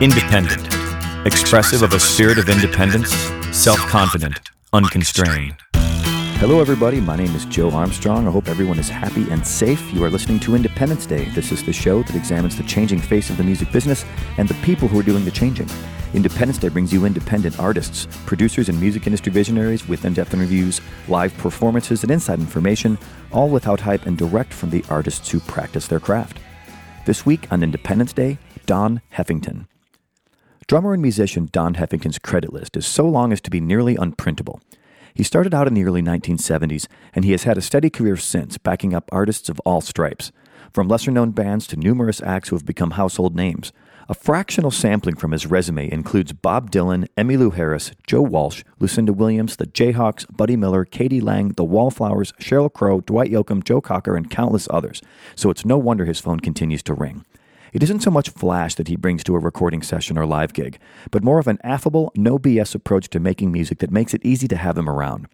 Independent. Expressive of a spirit of independence, self confident, unconstrained. Hello, everybody. My name is Joe Armstrong. I hope everyone is happy and safe. You are listening to Independence Day. This is the show that examines the changing face of the music business and the people who are doing the changing. Independence Day brings you independent artists, producers, and music industry visionaries with in depth interviews, live performances, and inside information, all without hype and direct from the artists who practice their craft. This week on Independence Day, Don Heffington. Drummer and musician Don Heffington's credit list is so long as to be nearly unprintable. He started out in the early 1970s, and he has had a steady career since, backing up artists of all stripes, from lesser known bands to numerous acts who have become household names. A fractional sampling from his resume includes Bob Dylan, Emmylou Harris, Joe Walsh, Lucinda Williams, the Jayhawks, Buddy Miller, k.d. lang, the Wallflowers, Sheryl Crow, Dwight Yoakam, Joe Cocker, and countless others, so it's no wonder his phone continues to ring. It isn't so much flash that he brings to a recording session or live gig, but more of an affable, no BS approach to making music that makes it easy to have him around.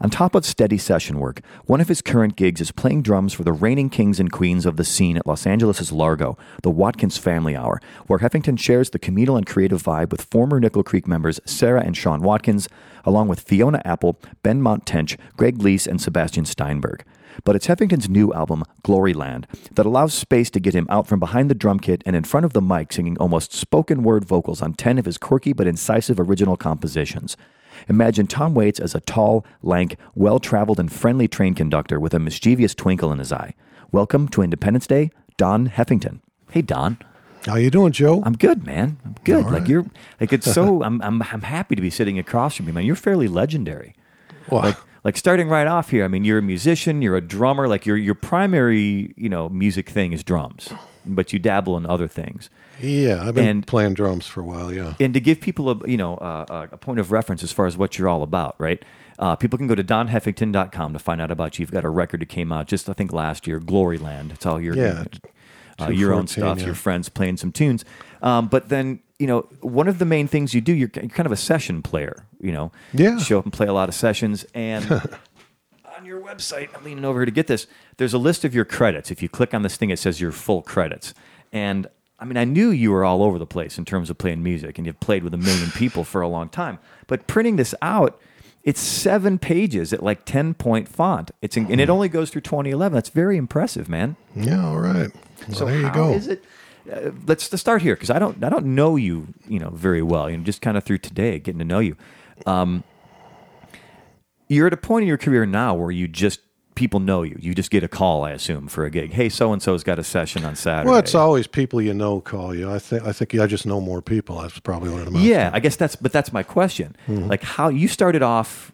On top of steady session work, one of his current gigs is playing drums for the reigning kings and queens of the scene at Los Angeles' Largo, the Watkins Family Hour, where Heffington shares the communal and creative vibe with former Nickel Creek members Sarah and Sean Watkins, along with Fiona Apple, Benmont Tench, Greg Leisz, and Sebastian Steinberg. But it's Heffington's new album, Gloryland, that allows space to get him out from behind the drum kit and in front of the mic singing almost spoken word vocals on 10 of his quirky but incisive original compositions. Imagine Tom Waits as a tall, lank, well traveled, and friendly train conductor with a mischievous twinkle in his eye. Welcome to Independence Day, Don Heffington. Hey, Don. How you doing, Joe? I'm good, man. I'm good. Like you're, like it's so. I'm, I'm, I'm happy to be sitting across from you, man. You're fairly legendary. Well, Like, like starting right off here. I mean, you're a musician. You're a drummer. Like your, your primary, you know, music thing is drums, but you dabble in other things. yeah, I've been and- playing drums for a while. Yeah, And to give people a, you know, a, a point of reference as far as what you're all about, right? Uh, people can go to donheffington.com to find out about you. You've got a record that came out just, I think, last year, Gloryland. It's all your, Yeah, uh, your own stuff, yeah. your friends playing some tunes. Um, but then, you know, one of the main things you do, you're, you're kind of a session player, you know. Yeah. Show up and play a lot of sessions. And on your website, I'm leaning over here to get this, there's a list of your credits. If you click on this thing, it says your full credits. And I mean, I knew you were all over the place in terms of playing music and you've played with a million people for a long time. But printing this out, it's seven pages at like 10 point font. It's in, and it hmm. only goes through 2011. That's very impressive, man. yeah. All right. Well, So there you how go. is it? Uh, let's let's start here because I don't I don't know you you know very well. You know, just kind of through today getting to know you. Um, you're at a point in your career now where you just people know you. You just get a call, I assume, for a gig. Hey, so and so's got a session on Saturday. Well, it's always people you know call you. I think. I think I just know more people. That's probably what it amounts yeah. to. I guess that's but that's my question. Mm-hmm. Like how you started off.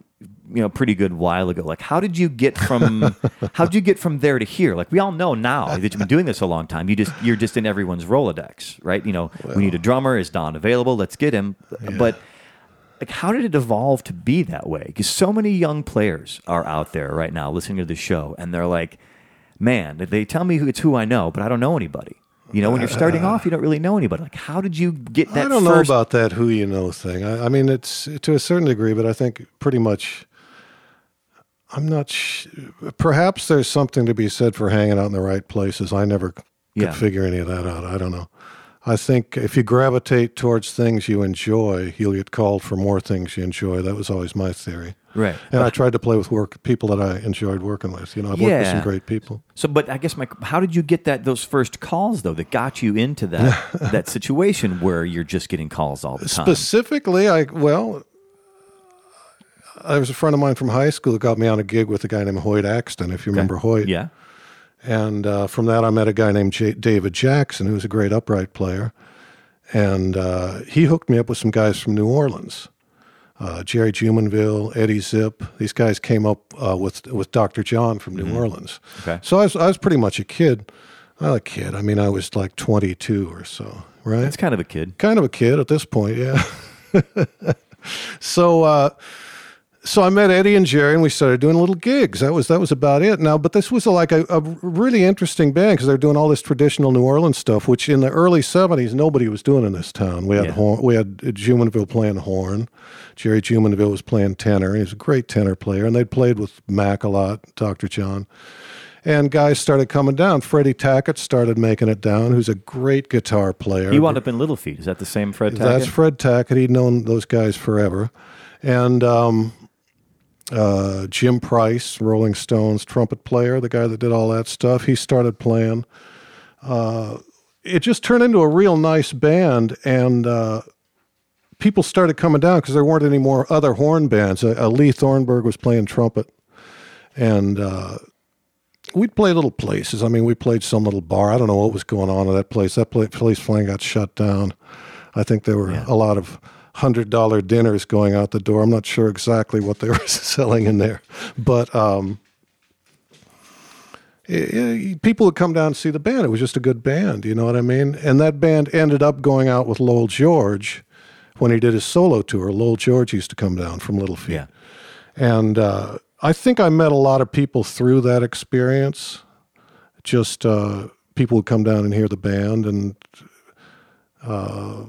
You know, pretty good while ago. Like, how did you get from how did you get from there to here? Like, we all know now that you've been doing this a long time. You just you're just in everyone's Rolodex, right? You know, we need a drummer. Is Don available? Let's get him. But like, how did it evolve to be that way? Because so many young players are out there right now listening to the show, and they're like, "Man, they tell me who it's who I know, but I don't know anybody." You know, when you're starting off, you don't really know anybody. Like, how did you get that? I don't first, know about that who you know thing. I, I mean, it's to a certain degree, but I think pretty much. I'm not. Sh- perhaps there's something to be said for hanging out in the right places. I never could Yeah. figure any of that out. I don't know. I think if you gravitate towards things you enjoy, you'll get called for more things you enjoy. That was always my theory. right. And I tried to play with work people that I enjoyed working with. You know, I've worked with some great people. So, but I guess my, how did you get that those first calls though that got you into that that situation where you're just getting calls all the time? Specifically, I well, I was a friend of mine from high school that got me on a gig with a guy named Hoyt Axton. If you remember Hoyt, Yeah. And uh, from that, I met a guy named J- David Jackson, who was a great upright player, and uh, he hooked me up with some guys from New Orleans. Uh, Jerry Jumonville, Eddie Zip. These guys came up uh, with with Dr. John from New Orleans. Okay. So I was I was pretty much a kid. Well, a kid. I mean, I was like 22 or so, right? That's kind of a kid. kind of a kid at this point, yeah. so uh, so I met Eddie and Jerry, and we started doing little gigs. That was that was about it. Now, but this was like a, a really interesting band because they're doing all this traditional New Orleans stuff, which in the early '70s nobody was doing in this town. We had Yeah. horn, we had Jumonville playing horn. Jerry Jumonville was playing tenor. He was a great tenor player, and they'd played with Mac a lot, Dr. John. and guys started coming down. Freddie Tackett started making it down, who's a great guitar player. He wound up in Little Feat. Is that the same Fred Tackett? That's Fred Tackett. He'd known those guys forever. And um, uh, Jim Price, Rolling Stones trumpet player, the guy that did all that stuff, he started playing. Uh, it just turned into a real nice band, and uh, people started coming down because there weren't any more other horn bands. Uh, Lee Thornburg was playing trumpet, and uh, we'd play little places. I mean, we played some little bar. I don't know what was going on in that place. That place finally got shut down. I think there were yeah. a lot of hundred dollar dinners going out the door. I'm not sure exactly what they were selling in there, but um, it, it, people would come down and see the band. It was just a good band, you know what I mean? And that band ended up going out with Lowell George when he did his solo tour. Lowell George used to come down from Little Feat, yeah. and uh, I think I met a lot of people through that experience. Just uh, people would come down and hear the band and. Uh,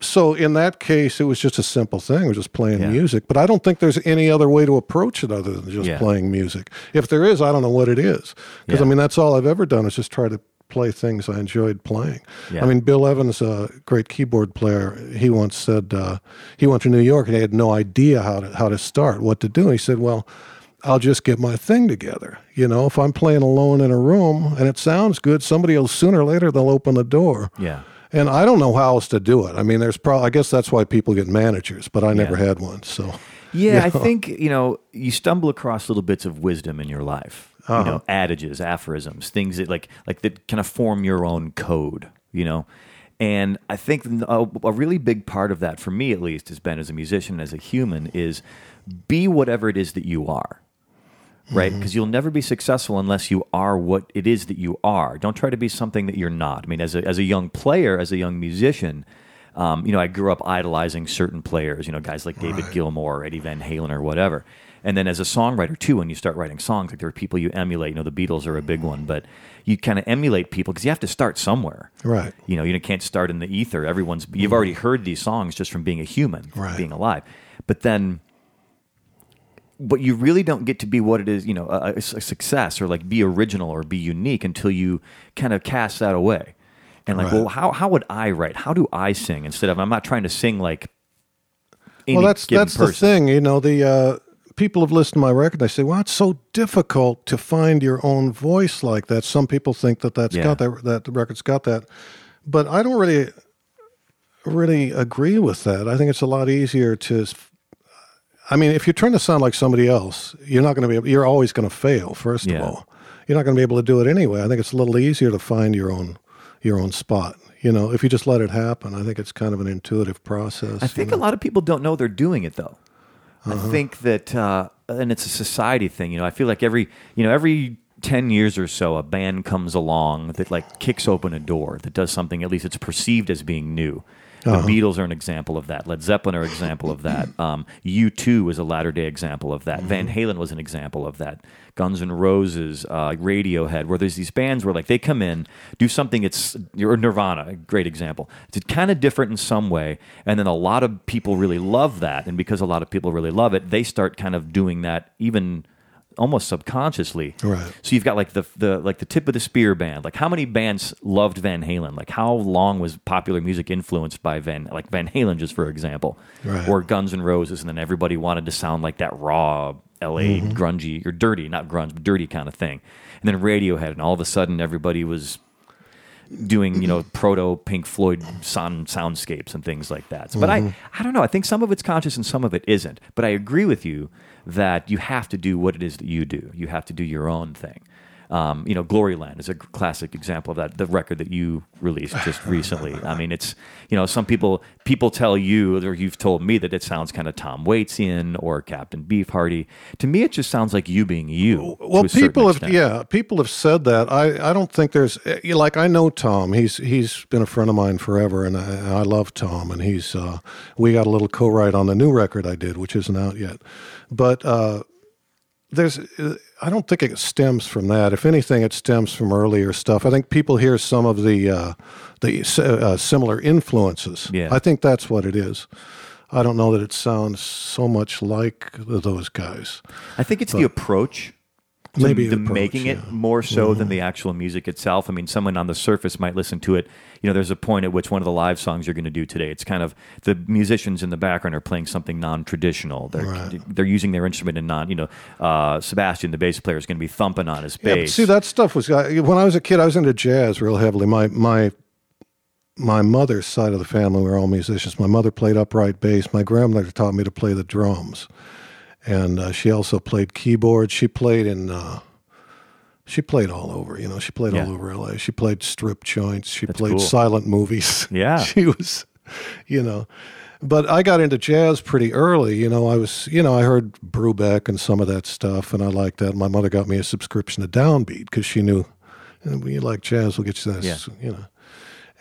so in that case, it was just a simple thing. Was just playing yeah. music. But I don't think there's any other way to approach it other than just yeah. playing music. If there is, I don't know what it is. Because yeah. I mean, that's all I've ever done is just try to play things I enjoyed playing. I mean, Bill Evans, a great keyboard player, he once said uh, he went to New York and he had no idea how to how to start, what to do. And he said, "Well." I'll just get my thing together. You know, if I'm playing alone in a room and it sounds good, somebody will sooner or later they'll open the door. Yeah. And I don't know how else to do it. I mean, there's probably, I guess that's why people get managers, but I never yeah. had one. So, yeah, you know. I think, you know, you stumble across little bits of wisdom in your life, uh-huh. you know, adages, aphorisms, things that like, like that kind of form your own code, you know. And I think a, a really big part of that, for me at least, has been as a musician, as a human, is be whatever it is that you are right? Because mm-hmm. you'll never be successful unless you are what it is that you are. Don't try to be something that you're not. I mean, as a, as a young player, as a young musician, um, you know, I grew up idolizing certain players, you know, guys like David right. Gilmour or Eddie Van Halen or whatever. And then as a songwriter too, when you start writing songs, like there are people you emulate. You know, the Beatles are a big one, but you kind of emulate people because you have to start somewhere. Right. You know, you can't start in the ether. Everyone's you've already heard these songs just from being a human, right. being alive. But then but you really don't get to be what it is, you know, a, a, success or like be original or be unique until you kind of cast that away. And like, right. well, how, how would I write? How do I sing instead of I'm not trying to sing like. well, that's that's person. the thing, you know. The uh, people have listened to my record. They say, "Well, it's so difficult to find your own voice like that." Some people think that that's yeah. got that that the record's got that, but I don't really really agree with that. I think it's a lot easier to I mean, if you're trying to sound like somebody else, you're not going to be. Able, you're always going to fail. First yeah. of all, you're not going to be able to do it anyway. I think it's a little easier to find your own your own spot. You know, if you just let it happen, I think it's kind of an intuitive process. I think you know? a lot of people don't know they're doing it though. Uh-huh. I think that, uh, and it's a society thing. You know, I feel like every you know every 10 years or so a band comes along that like kicks open a door that does something at least it's perceived as being new the uh-huh. Beatles are an example of that. Led Zeppelin are an example of that. Um, U2 is a latter day example of that. Mm-hmm. Van Halen was an example of that. Guns N' Roses, uh, Radiohead, where there's these bands where like they come in, do something. It's or Nirvana, a great example. It's kind of different in some way, and then a lot of people really love that, and because a lot of people really love it, they start kind of doing that even almost subconsciously. Right. So you've got like the the like the tip of the spear band. Like how many bands loved Van Halen? Like how long was popular music influenced by Van like Van Halen just for example, right. or Guns N' Roses, and then everybody wanted to sound like that raw L.A. Mm-hmm. grungy or dirty, not grunge, but dirty kind of thing. And then Radiohead, and all of a sudden everybody was doing you know proto Pink Floyd sound soundscapes and things like that. So, but mm-hmm. I I don't know. I think some of it's conscious and some of it isn't. But I agree with you that you have to do what it is that you do. You have to do your own thing. Um, you know, Gloryland is a classic example of that. The record that you released just recently. I mean, it's you know, some people people tell you or you've told me that it sounds kind of Tom Waitian or Captain Beefhearty. To me, it just sounds like you being you. Well, people have yeah, people have said that. I I don't think there's eh, like I know Tom. He's he's been a friend of mine forever, and I, I love Tom. And he's uh, we got a little co-write on the new record I did, which isn't out yet, but. Uh, there's I don't think it stems from that. If anything, it stems from earlier stuff. I think people hear some of the uh, the uh, similar influences. Yeah. I think that's what it is. I don't know that it sounds so much like those guys. I think it's but, the approach. Maybe the the approach, making it yeah. Mm-hmm. more so than the actual music itself. I mean, someone on the surface might listen to it. You know, there's a point at which one of the live songs you're going to do today, it's kind of the musicians in the background are playing something non-traditional. They're Right. they're using their instrument and non. You know, uh, Sebastian, the bass player, is going to be thumping on his Yeah, bass. see that stuff was when I was a kid. I was into jazz real heavily. My my my mother's side of the family were all musicians. My mother played upright bass. My grandmother taught me to play the drums, and uh, she also played keyboard. She played in. Uh, she played all over, you know. She played Yeah. all over LA. She played strip joints. She That's played cool. silent movies. Yeah. she was, you know. But I got into jazz pretty early. You know, I was, you know, I heard Brubeck and some of that stuff, and I liked that. My mother got me a subscription to Downbeat because she knew, you know, when you like jazz, we'll get you that, Yeah. you know.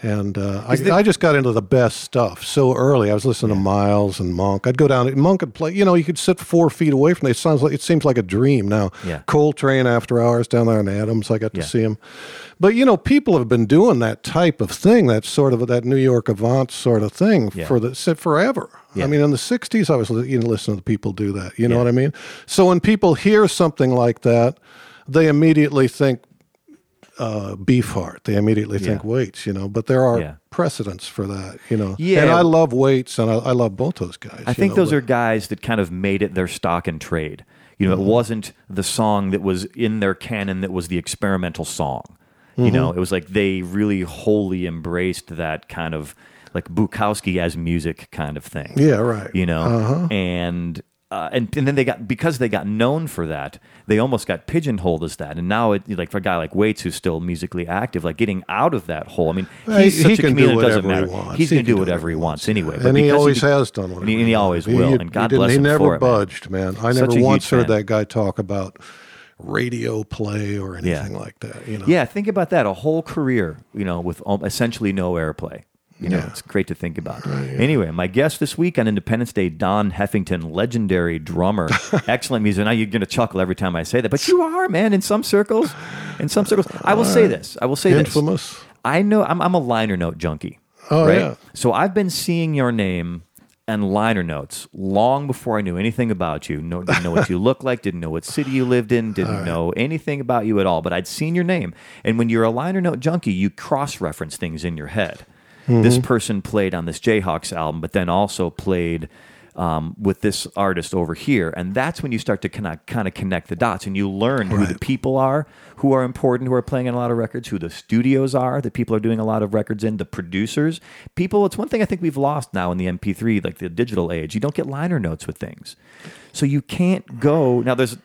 And uh, I, the- I just got into the best stuff so early. I was listening to Miles and Monk. I'd go down. Monk would play. You know, you could sit four feet away from it. It sounds like it seems like a dream now. Yeah. Coltrane after hours down there in Adams. I got to Yeah. see him. But you know, people have been doing that type of thing. That sort of that New York Avant sort of thing Yeah. for the sit forever. Yeah. I mean, in the '60s, I was you know listening to people do that. You know what I mean? So when people hear something like that, they immediately think uh, Beefheart. They immediately think Yeah. Waits. You know, but there are Yeah. precedents for that. You know, Yeah. And I love Waits, and I, I love both those guys. I think know, those but- are guys that kind of made it their stock and trade. You know, Mm-hmm. it wasn't the song that was in their canon that was the experimental song. You Mm-hmm. know, it was like they really wholly embraced that kind of like Bukowski as music kind of thing. Yeah, right. You know, Uh-huh. and uh, and and then they got because they got known for that, they almost got pigeonholed as that. And now, it like for a guy like Waits, who's still musically active, like getting out of that hole. I mean, Well, he's he- such he a can do. It doesn't whatever he matter. wants. He's He going to can do whatever he wants anyway. But and he always did- has done whatever. and he, and he always He- will. he- and God he bless he him never for it, man. budged, man. I Such never once heard fan. that guy talk about radio play or anything like that. You know. Yeah, think about that. A whole career, you know, with essentially no airplay. You know, Yeah. it's great to think about. Anyway, my guest this week on Independence Day, Don Heffington, legendary drummer, excellent musician. Now you're going to chuckle every time I say that, but you are, man, in some circles. In some circles. I will say this. I will say this. Infamous. I know I'm, I'm a liner note junkie. Oh, right? yeah. So I've been seeing your name and liner notes long before I knew anything about you. No, didn't know what you looked like, didn't know what city you lived in, didn't know anything about you at all. But I'd seen your name. And when you're a liner note junkie, you cross reference things in your head. Mm-hmm. This person played on this Jayhawks album, but then also played um, with this artist over here. And that's when you start to kind of, kind of connect the dots and you learn who the people are who are important, who are playing on a lot of records, who the studios are that people are doing a lot of records in, the producers. People, it's one thing I think we've lost now in the MP3, like the digital age. You don't get liner notes with things. So you can't go. Now, there's,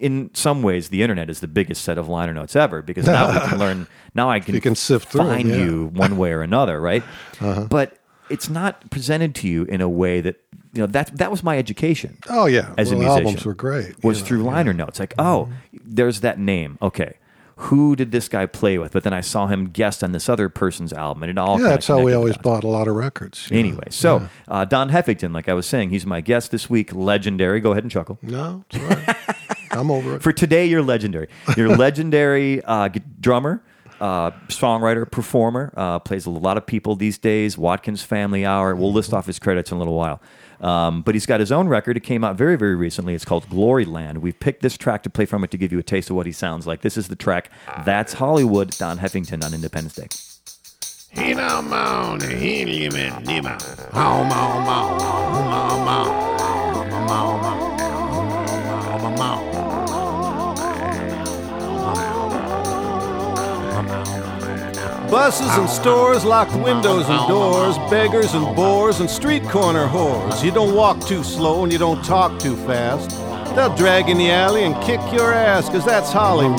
in some ways, the internet is the biggest set of liner notes ever because now we can learn, now I can, You can sift through find yeah. Uh-huh. you one way or another, right? But it's not presented to you in a way that, you know, that, that was my education Oh yeah. as well, a musician albums were great. was know. through liner notes like oh there's that name okay who did this guy play with but then i saw him guest on this other person's album and it all Yeah, that's how we always bought a lot of records. you know. anyway so uh, don heffington like i was saying he's my guest this week legendary go ahead and chuckle No, it's right. I'm over it. for today you're legendary you're legendary uh, drummer uh, songwriter performer uh, plays a lot of people these days watkins family hour we'll list off his credits in a little while um, but he's got his own record it came out very very recently it's called glory land we've picked this track to play from it to give you a taste of what he sounds like this is the track that's hollywood don heffington on independence day He no moan, he live live. How mau Buses and stores, locked windows and doors, beggars and bores and street corner whores. You don't walk too slow and you don't talk too fast. They'll drag in the alley and kick your ass, cause that's Hollywood.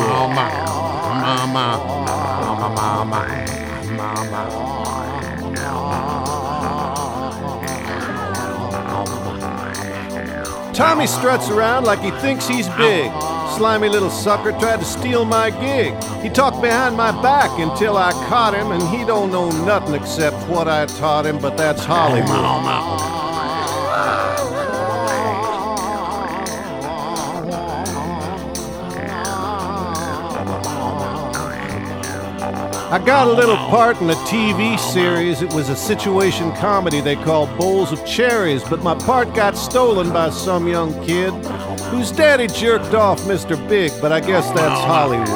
Tommy struts around like he thinks he's big. Slimy little sucker tried to steal my gig. He talked behind my back until I caught him, and he don't know nothing except what I taught him, but that's Hollywood. I got a little part in a TV series. It was a situation comedy they called Bowls of Cherries, but my part got stolen by some young kid whose daddy jerked off Mr. Big, but I guess that's Hollywood.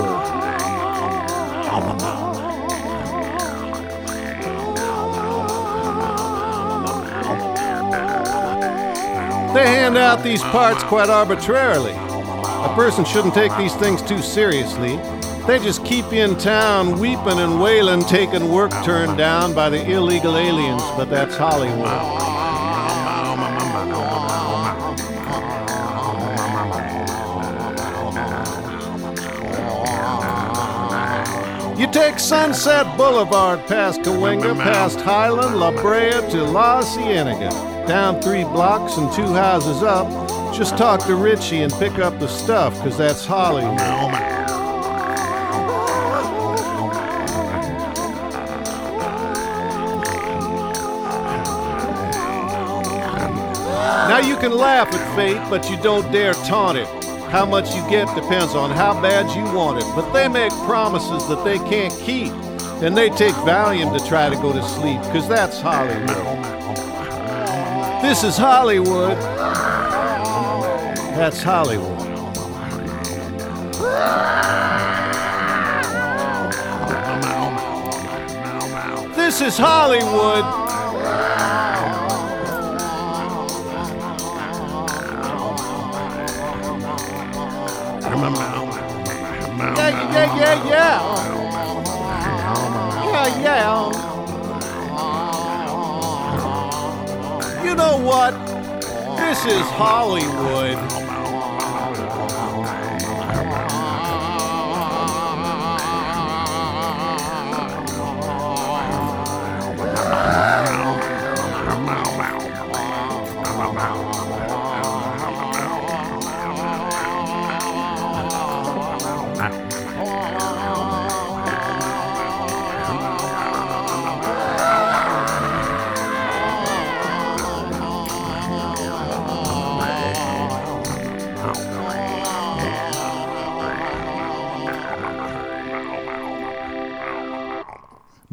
They hand out these parts quite arbitrarily. A person shouldn't take these things too seriously. They just keep you in town weeping and wailing, taking work turned down by the illegal aliens, but that's Hollywood. You take Sunset Boulevard past Cahuenga, past Highland, La Brea to La Cienega. Down three blocks and two houses up. Just talk to Richie and pick up the stuff, cause that's Hollywood. Can laugh at fate, but you don't dare taunt it. How much you get depends on how bad you want it. But they make promises that they can't keep. And they take Valium to try to go to sleep, because that's Hollywood. This is Hollywood. That's Hollywood. This is Hollywood. Yeah, yeah, yeah, yeah. Yeah, yeah. You know what? This is Hollywood.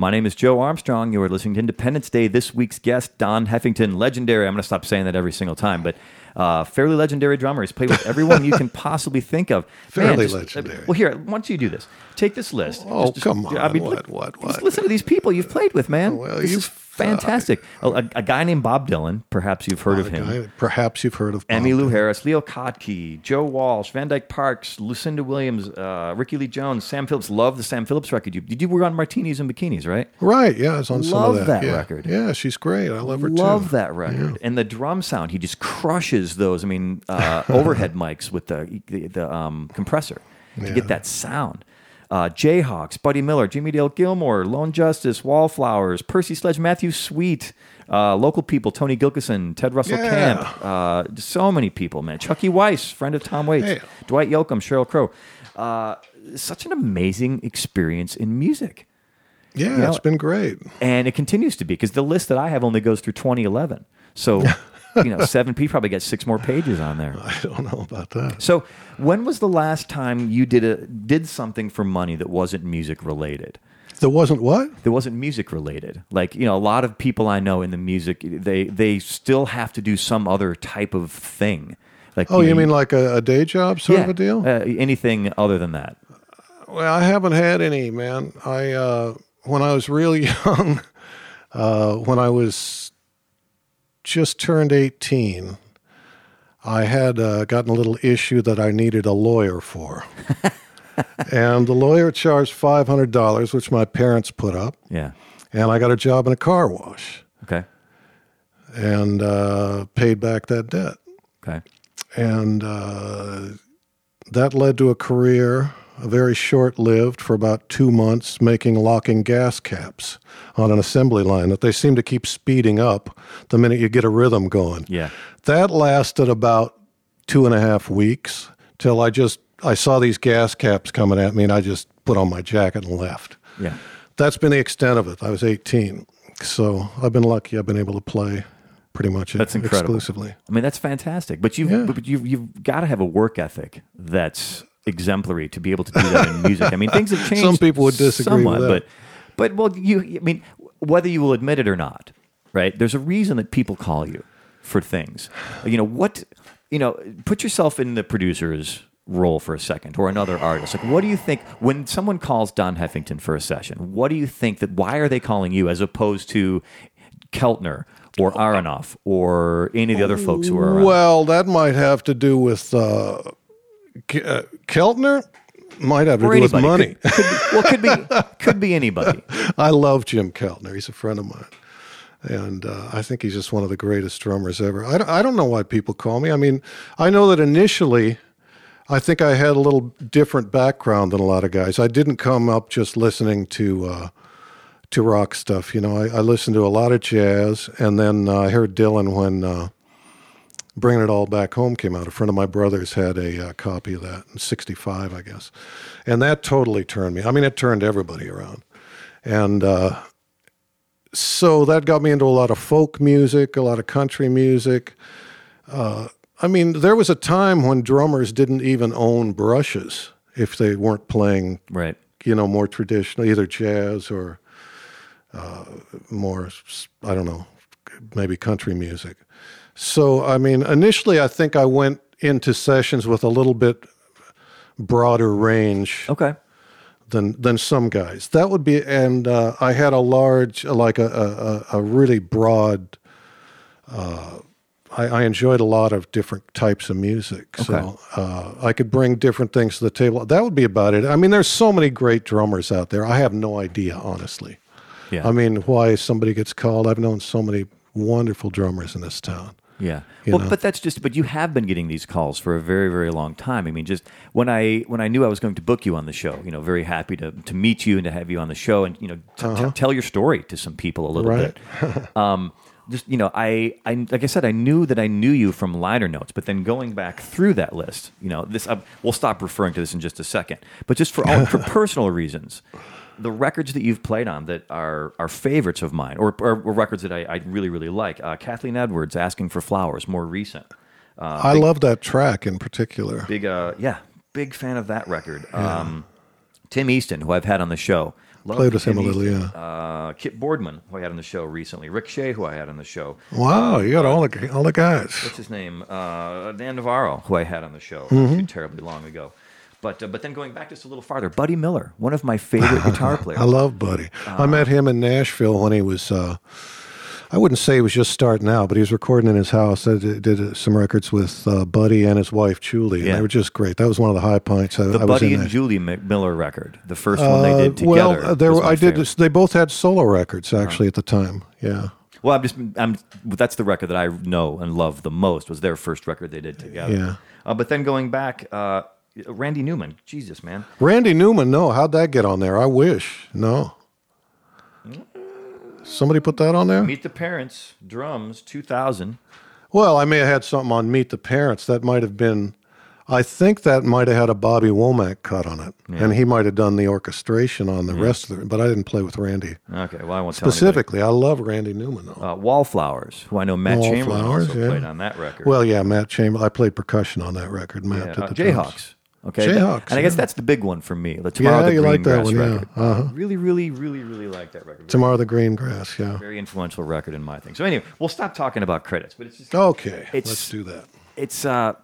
My name is Joe Armstrong. You are listening to Independence Day. This week's guest, Don Heffington, legendary. I'm going to stop saying that every single time, but uh, fairly legendary drummer. He's played with everyone you can possibly think of. Fairly just- legendary. well, here, why don't you do this? Take this list. Oh, come on. I mean, What, look- what, Just what? listen to these people you've played with, man. Well, this you've- fantastic. A, a, a guy named Bob Dylan. Perhaps you've heard of him. guy- perhaps you've heard of Bob Emmy Lou Dylan. Harris, Leo Kottke, Joe Walsh, Van Dyke Parks, Lucinda Williams, uh, Rickie Lee Jones, Sam Phillips. Love the Sam Phillips record. You did you work on Martinis and Bikinis, right? Right, yeah, it's on some Love of that. that yeah. record. Yeah, she's great. I love her too. Love that record and the drum sound. He just crushes those. I mean, uh, overhead mics with the the, the um, compressor to Yeah. get that sound. Uh, Jayhawks, Buddy Miller, Jimmie Dale Gilmore, Lone Justice, Wallflowers, Percy Sledge, Matthew Sweet, uh, local people, Tony Gilkyson, Ted Russell Yeah. Kamp, uh, so many people, man. Chucky Weiss, friend of Tom Waits, Hey. Dwight Yoakam, Sheryl Crow. Uh, such an amazing experience in music Yeah, know- it's been great. and it continues to be because the list that I have only goes through 2011. So, you know, seven P probably got six more pages on there. I don't know about that. So, when was the last time you did a did something for money that wasn't music related? There wasn't what? There wasn't music related. Like you know, a lot of people I know in the music, they they still have to do some other type of thing. Like Oh, you know, mean like a, a day job sort yeah, of a deal? Uh, anything other than that? Well, I haven't had any, man. I uh, when I was real young, uh, when I was just turned eighteen, I had uh, gotten a little issue that I needed a lawyer for, and the lawyer charged five hundred dollars, which my parents put up, Yeah. and I got a job in a car wash Okay. and uh, paid back that debt. Okay. and uh, that led to a career, a very short-lived, for about two months, making locking gas caps on an assembly line that they seem to keep speeding up the minute you get a rhythm going. Yeah. That lasted about two and a half weeks till I just I saw these gas caps coming at me, and I just put on my jacket and left. Yeah. That's been the extent of it. I was 18, so I've been lucky. I've been able to play pretty much That's incredible. exclusively. I mean, that's fantastic. But you've Yeah. but you've you've got to have a work ethic that's exemplary to be able to do that in music. I mean, things have changed. Some people would disagree with somewhat, that. But well, you. I mean, whether you will admit it or not, right? There's a reason that people call you for things. You know what? You know, put yourself in the producer's role for a second, or another artist. Like, what do you think when someone calls Don Heffington for a session? What do you think that? Why are they calling you as opposed to Keltner or Aronoff or any of the other folks who are around? Well, that might have to do with uh, uh, Keltner. Might have to or do with money. Could, could be, well, could be could be anybody. I love Jim Keltner. He's a friend of mine. And uh, I think he's just one of the greatest drummers ever. I don't, I don't know why people call me. I mean, I know that initially, I think I had a little different background than a lot of guys. I didn't come up just listening to uh, to rock stuff. You know, I, I listened to a lot of jazz, and then uh, I heard Dylan when uh, Bringing It All Back Home came out. A friend of my brother's had a uh, copy of that in '65, I guess, and that totally turned me. I mean, it turned everybody around, and uh, so that got me into a lot of folk music, a lot of country music. Uh, I mean, there was a time when drummers didn't even own brushes if they weren't playing, Right. you know, more traditional, either jazz or uh, more, I don't know, maybe country music. So, I mean, initially, I think I went into sessions with a little bit broader range Okay. than than some guys. That would be, and uh, I had a large, like a a, a- really broad. Uh, I, I enjoyed a lot of different types of music, so uh, I could bring different things to the table. That would be about it. I mean, there's so many great drummers out there. I have no idea, honestly. Yeah. I mean, why somebody gets called. I've known so many wonderful drummers in this town. Yeah. Well, know? but that's just. But you have been getting these calls for a very, very long time. I mean, just when I when I knew I was going to book you on the show, you know, very happy to to meet you and to have you on the show, and you know, to, to tell your story to some people a little Right. bit. um, just you know, I, I like I said, I knew that I knew you from liner notes, but then going back through that list, you know, this I, we'll stop referring to this in just a second. But just for all, for personal reasons, the records that you've played on that are are favorites of mine, or, or, or records that I, I really really like. Uh, Kathleen Edwards, "Asking for Flowers," more recent. I love that track in particular. Big, uh, yeah, big fan of that record. Um, Tim Easton, who I've had on the show, Love Played with him a little, yeah. Uh, Kip Boardman, who I had on the show recently. Rick Shea, who I had on the show. Wow, you got all the all the guys. What's his name? Uh, Dan Navarro, who I had on the show Mm-hmm. not too terribly long ago. But uh, but then going back just a little farther, Buddy Miller, one of my favorite guitar players. I love Buddy. I met him in Nashville when he was. Uh, I wouldn't say he was just starting out, but he was recording in his house. I did, did some records with uh, Buddy and his wife Julie. and Yeah. They were just great. That was one of the high points. I, the I was Buddy in and that. Julie Miller record, the first one they did Uh, together. well, uh, there I did. favorite. This, they both had solo records actually at the time. Yeah. Well, I'm just I'm that's the record that I know and love the most was their first record they did together. Yeah. Uh, but then going back, uh, Randy Newman, Jesus man, Randy Newman. No, how'd that get on there? I wish. No. Somebody put that on there? Meet the Parents, drums, 2000. Well, I may have had something on Meet the Parents. That might have been, I think that might have had a Bobby Womack cut on it. And he might have done the orchestration on the rest of it, but I didn't play with Randy. Okay, well I won't tell. Specifically, I love Randy Newman, though. Uh, Wallflowers, who I know Matt Chamberlain also yeah. played on that record. well, yeah, Matt Chamberlain. I played percussion on that record. Matt Yeah, did uh, the Jayhawks. drums. Okay, Jayhawks, and I guess yeah. that's the big one for me. The Tomorrow Yeah, the you like that Greengrass one, yeah. record. Uh-huh. Really, really, really, really like that record. Tomorrow the Green Grass, yeah. Very influential record in my thing. So anyway, we'll stop talking about credits, but it's just Okay, It's- let's do that. it's uh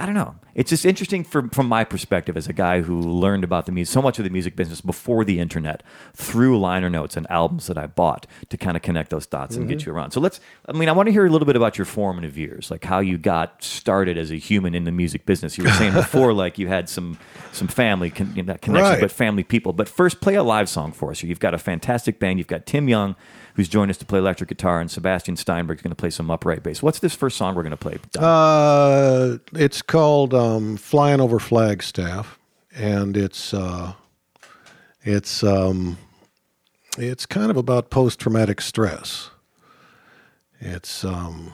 I don't know. It's just interesting from from my perspective as a guy who learned about the music so much of the music business before the internet through liner notes and albums that I bought to kind of connect those dots and Mm-hmm. get you around. So let's I mean I want to hear a little bit about your formative years, like how you got started as a human in the music business. You were saying before like you had some some family con- you know, connections Right. but family people. But first play a live song for us. You've got a fantastic band. You've got Tim Young who's joined us to play electric guitar and Sebastian Steinberg is going to play some upright bass. What's this first song we're going to play? Uh, it's called um, "Flying Over Flagstaff," and it's uh, it's um, it's kind of about post-traumatic stress. It's um,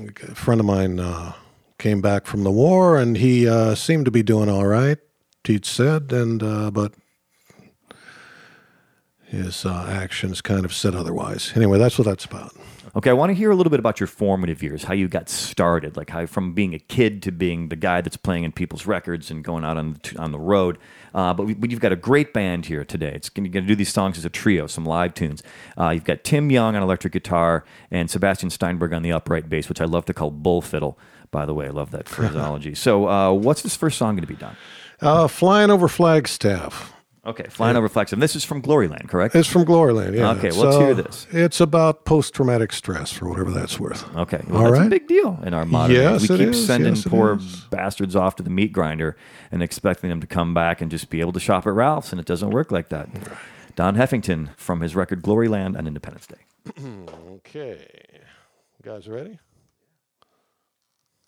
a friend of mine uh, came back from the war, and he uh, seemed to be doing all right. He'd said, and uh, but his uh, actions kind of said otherwise. Anyway, that's what that's about. Okay, I want to hear a little bit about your formative years, how you got started, like how from being a kid to being the guy that's playing in people's records and going out on the, on the road. Uh, but, we, but you've got a great band here today. It's going to do these songs as a trio, some live tunes. Uh, you've got Tim Young on electric guitar and Sebastian Steinberg on the upright bass, which I love to call bull fiddle. By the way, I love that phraseology. so, uh, what's this first song going to be done? Uh, Flying over Flagstaff. Okay, Flying Over Flagstaff. This is from Gloryland, correct? It's from Gloryland, yeah. Okay, well, let's hear this. It's about post traumatic stress, for whatever that's worth. Okay, well, All that's a right. big deal in our modern Yes, age. We it keep is. sending Yes, it poor is. bastards off to the meat grinder and expecting them to come back and just be able to shop at Ralph's, and it doesn't work like that. Don Heffington from his record Gloryland on Independence Day. Okay. You guys ready?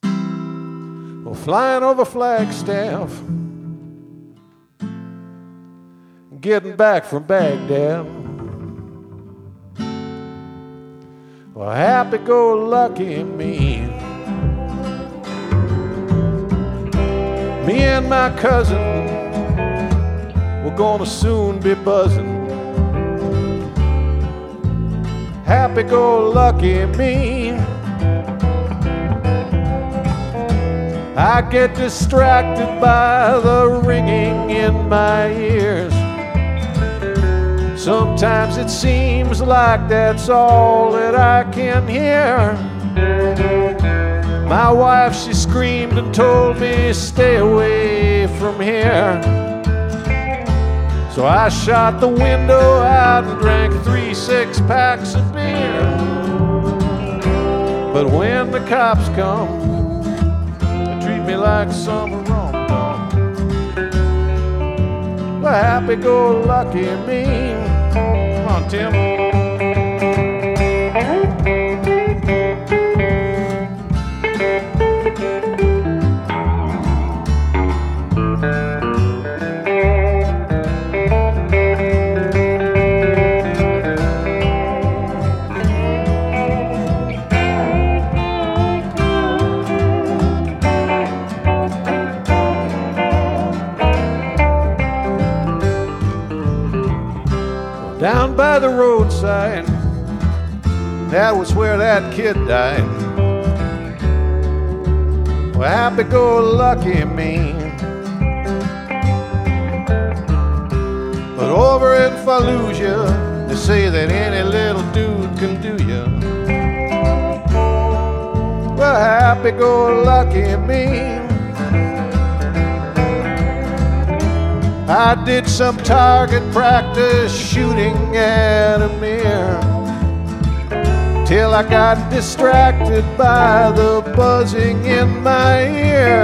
Well, flying over Flagstaff, getting back from Baghdad. Well, happy go lucky me. Me and my cousin, we're gonna soon be buzzing. Happy go lucky me. I get distracted by the ringing in my ears. Sometimes it seems like that's all that I can hear. My wife, she screamed and told me, stay away from here. So I shot the window out and drank three six packs of beer. But when the cops come, they treat me like some rum dum. Well, happy go lucky me. Come on, Tim. The roadside. That was where that kid died. Well, happy go lucky me. But over in Fallujah, they say that any little dude can do you. Well, happy go lucky me. I did some target practice shooting at a mirror till I got distracted by the buzzing in my ear.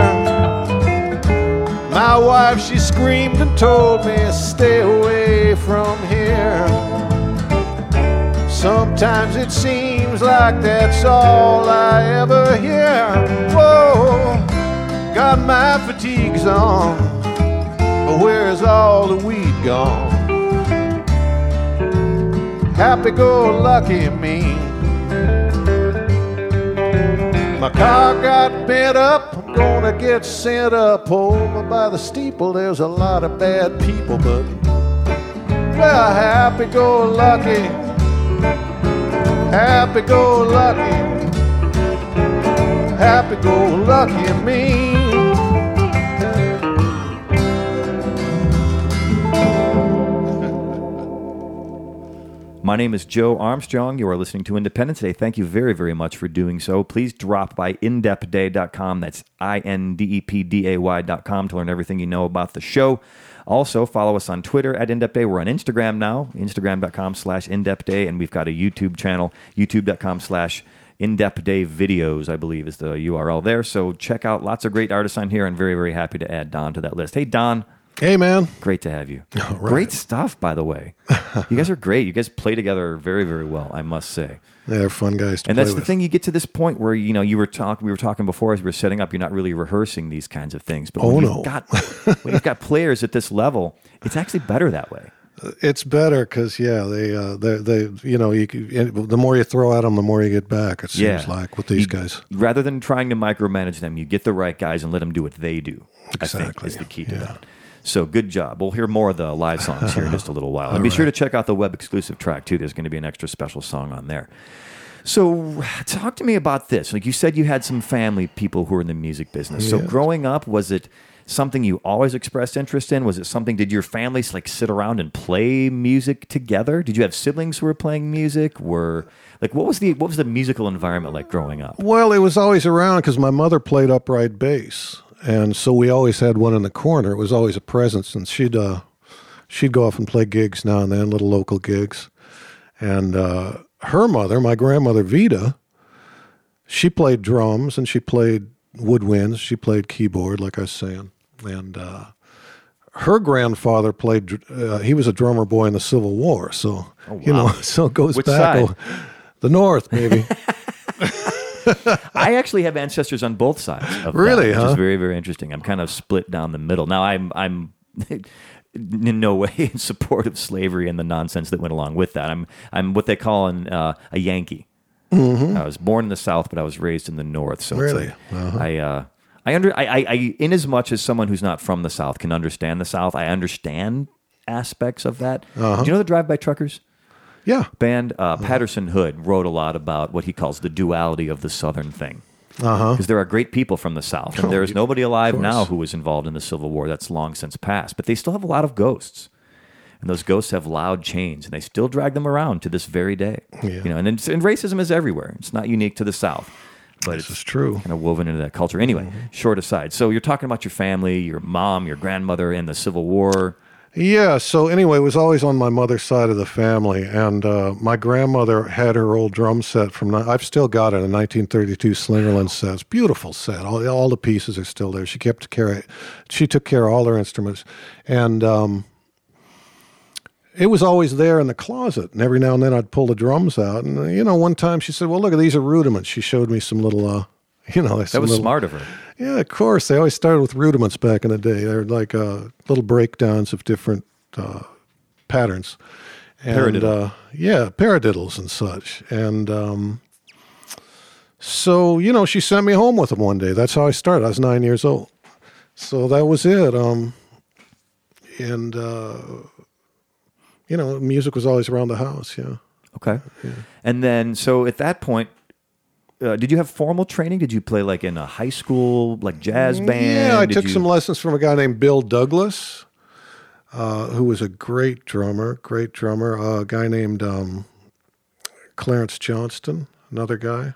My wife, she screamed and told me, stay away from here. Sometimes it seems like that's all I ever hear. Whoa, got my fatigues on. Where's all the weed gone? Happy go lucky me. My car got bent up, I'm gonna get sent up over by the steeple. There's a lot of bad people, but well, happy go lucky. Happy go lucky. Happy go lucky me. My name is Joe Armstrong. You are listening to Independence Day. Thank you very, very much for doing so. Please drop by indepday.com. That's I N D E P D A Y.com to learn everything you know about the show. Also, follow us on Twitter at IndepDay. We're on Instagram now, instagram.com slash IndepDay, and we've got a YouTube channel, youtube.com slash IndepDay Videos, I believe is the URL there. So check out lots of great artists on here, and very, very happy to add Don to that list. Hey, Don. Hey, man. Great to have you. right. Great stuff, by the way. you guys are great. You guys play together very, very well, I must say. They're fun guys to And that's the thing. You get to this point where you know you were talk. We were talking before as we were setting up. You're not really rehearsing these kinds of things. But Oh, when no. you've got when you've got players at this level, it's actually better that way. It's better because yeah, they uh, they they you know you the more you throw at them, the more you get back. It seems Yeah. like with these You- guys. Rather than trying to micromanage them, you get the right guys and let them do what they do. I think Exactly. is the key to Yeah. that. So good job. We'll hear more of the live songs here in just a little while. And be sure to check out the web exclusive track too. There's going to be an extra special song on there. So talk to me about this. Like you said, you had some family people who were in the music business. So growing up, was it something you always expressed interest in? Was it something? Did your families like sit around and play music together? Did you have siblings who were playing music? Were like what was the what was the musical environment like growing up? Well, it was always around because my mother played upright bass, and so we always had one in the corner. It was always a presence, and she'd uh, she'd go off and play gigs now and then, little local gigs. And uh, her mother, my grandmother Vita, she played drums and she played woodwinds. She played keyboard, like I was saying, and uh, her grandfather played. Uh, he was a drummer boy in the Civil War, so you know, so it goes Which back. side? the North, maybe. I actually have ancestors on both sides. Of that, Really, which is very very interesting. I'm kind of split down the middle. Now I'm I'm in no way in support of slavery and the nonsense that went along with that. I'm I'm what they call an, uh, a Yankee. I was born in the South, but I was raised in the North. So Really? like, I uh, I under I, I, I in as much as someone who's not from the South can understand the South, I understand aspects of that. Do you know the Drive By Truckers? Yeah. band uh, mm-hmm. Patterson Hood wrote a lot about what he calls the duality of the Southern thing. Uh-huh. Because there are great people from the South, and Oh, there is nobody alive now who was involved in the Civil War. That's long since passed. But they still have a lot of ghosts, and those ghosts have loud chains, and they still drag them around to this very day. Yeah. You know, and, and racism is everywhere. It's not unique to the South, but This it's is true. kind of woven into that culture. Anyway, mm-hmm. short aside. So you're talking about your family, your mom, your grandmother, and the Civil War. Yeah. So anyway, it was always on my mother's side of the family, and uh, my grandmother had her old drum set from. I've still got it, a 1932 Slingerland set. It's beautiful set. All, all the pieces are still there. She kept care. She took care of all her instruments, and um, it was always there in the closet. And every now and then I'd pull the drums out, and you know, one time she said, "Well, look, at these are rudiments." She showed me some little. Uh, you know, That was smart of her. yeah, of course. They always started with rudiments back in the day. They're like uh, little breakdowns of different uh, patterns. And, Paradiddle. uh, yeah, paradiddles and such. And um, so, you know, she sent me home with them one day. That's how I started. I was nine years old. So that was it. Um, and, uh, you know, music was always around the house. Yeah. Okay. And then, so at that point, uh, did you have formal training? Did you play like in a high school, like jazz band? Mm, Yeah, I Did took you- some lessons from a guy named Bill Douglas, uh, who was a great drummer, great drummer. Uh, a guy named um, Clarence Johnston, another guy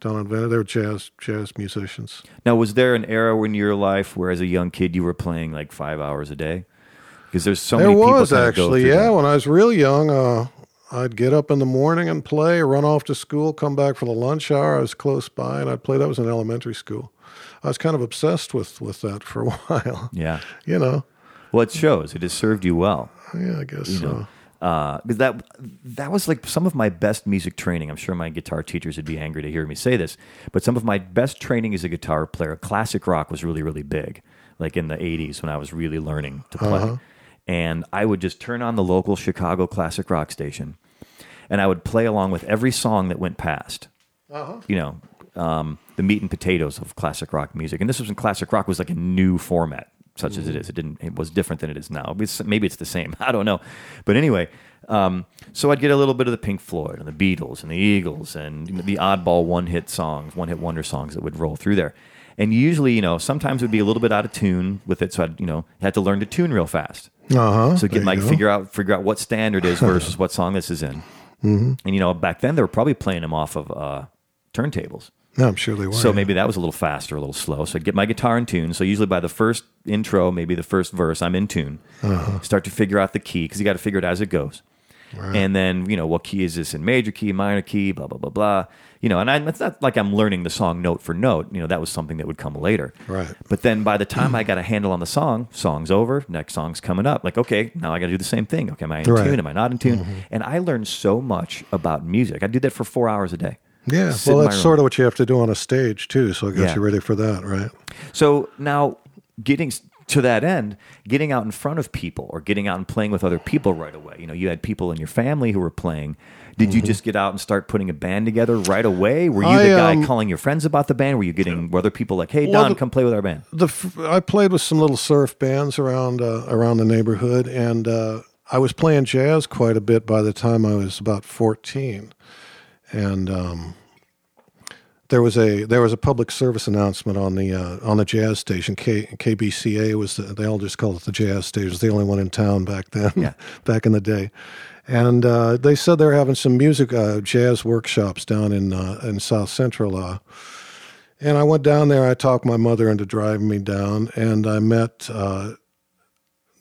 down in. They were jazz jazz musicians. Now, was there an era in your life where, as a young kid, you were playing like five hours a day? Because there's so there many people was actually, yeah. that. When I was real young, uh, I'd get up in the morning and play, run off to school, come back for the lunch hour. I was close by, and I'd play. That was in elementary school. I was kind of obsessed with with that for a while. Yeah. You know, Well, it shows. It has served you well. yeah, I guess you so. Uh, because that that was like some of my best music training. I'm sure my guitar teachers would be angry to hear me say this, but some of my best training as a guitar player, classic rock was really really big, like in the '80s when I was really learning to play. Uh-huh. And I would just turn on the local Chicago classic rock station, and I would play along with every song that went past. You know, um, the meat and potatoes of classic rock music. And this was when classic rock was like a new format, such as it is. It didn't. It was different than it is now. It's, maybe it's the same. I don't know. But anyway, um, so I'd get a little bit of the Pink Floyd and the Beatles and the Eagles and you know, the oddball one-hit songs, one-hit wonder songs that would roll through there. And usually, you know, sometimes it would be a little bit out of tune with it, so I'd, you know, had to learn to tune real fast. Uh huh. So get like figure out figure out what standard is versus what song this is in. Mm-hmm. And you know, back then they were probably playing them off of uh, turntables. Yeah, I'm sure they were. So yeah. maybe that was a little faster, or a little slow. So I'd get my guitar in tune. So usually by the first intro, maybe the first verse, I'm in tune. Uh-huh. Start to figure out the key because you got to figure it as it goes. And then you know what key is this in major key, minor key, blah blah blah blah. You know, and I, it's not like I'm learning the song note for note. You know, that was something that would come later. Right. But then by the time I got a handle on the song, song's over, next song's coming up. Like, okay, now I got to do the same thing. Okay, am I in Right. tune? Am I not in tune? Mm-hmm. And I learned so much about music. I do that for four hours a day. Yeah, Sit well, that's sort of what you have to do on a stage too. So it gets Yeah. you ready for that, right? So now, getting to that end, getting out in front of people or getting out and playing with other people right away. You know, you had people in your family who were playing. Did Mm-hmm. you just get out and start putting a band together right away? Were you I, the guy um, calling your friends about the band? Were you getting were other people like, "Hey, Well, Don, the- come play with our band"? the I played with some little surf bands around uh, around the neighborhood, and uh, I was playing jazz quite a bit by the time I was about fourteen, and um, there was a there was a public service announcement on the uh, on the jazz station. K, KBCA was the, they all just called it the jazz station. It was the only one in town back then, Yeah. back in the day. And uh, they said they were having some music uh, jazz workshops down in uh, in South Central. Uh, and I went down there. I talked my mother into driving me down, and I met uh,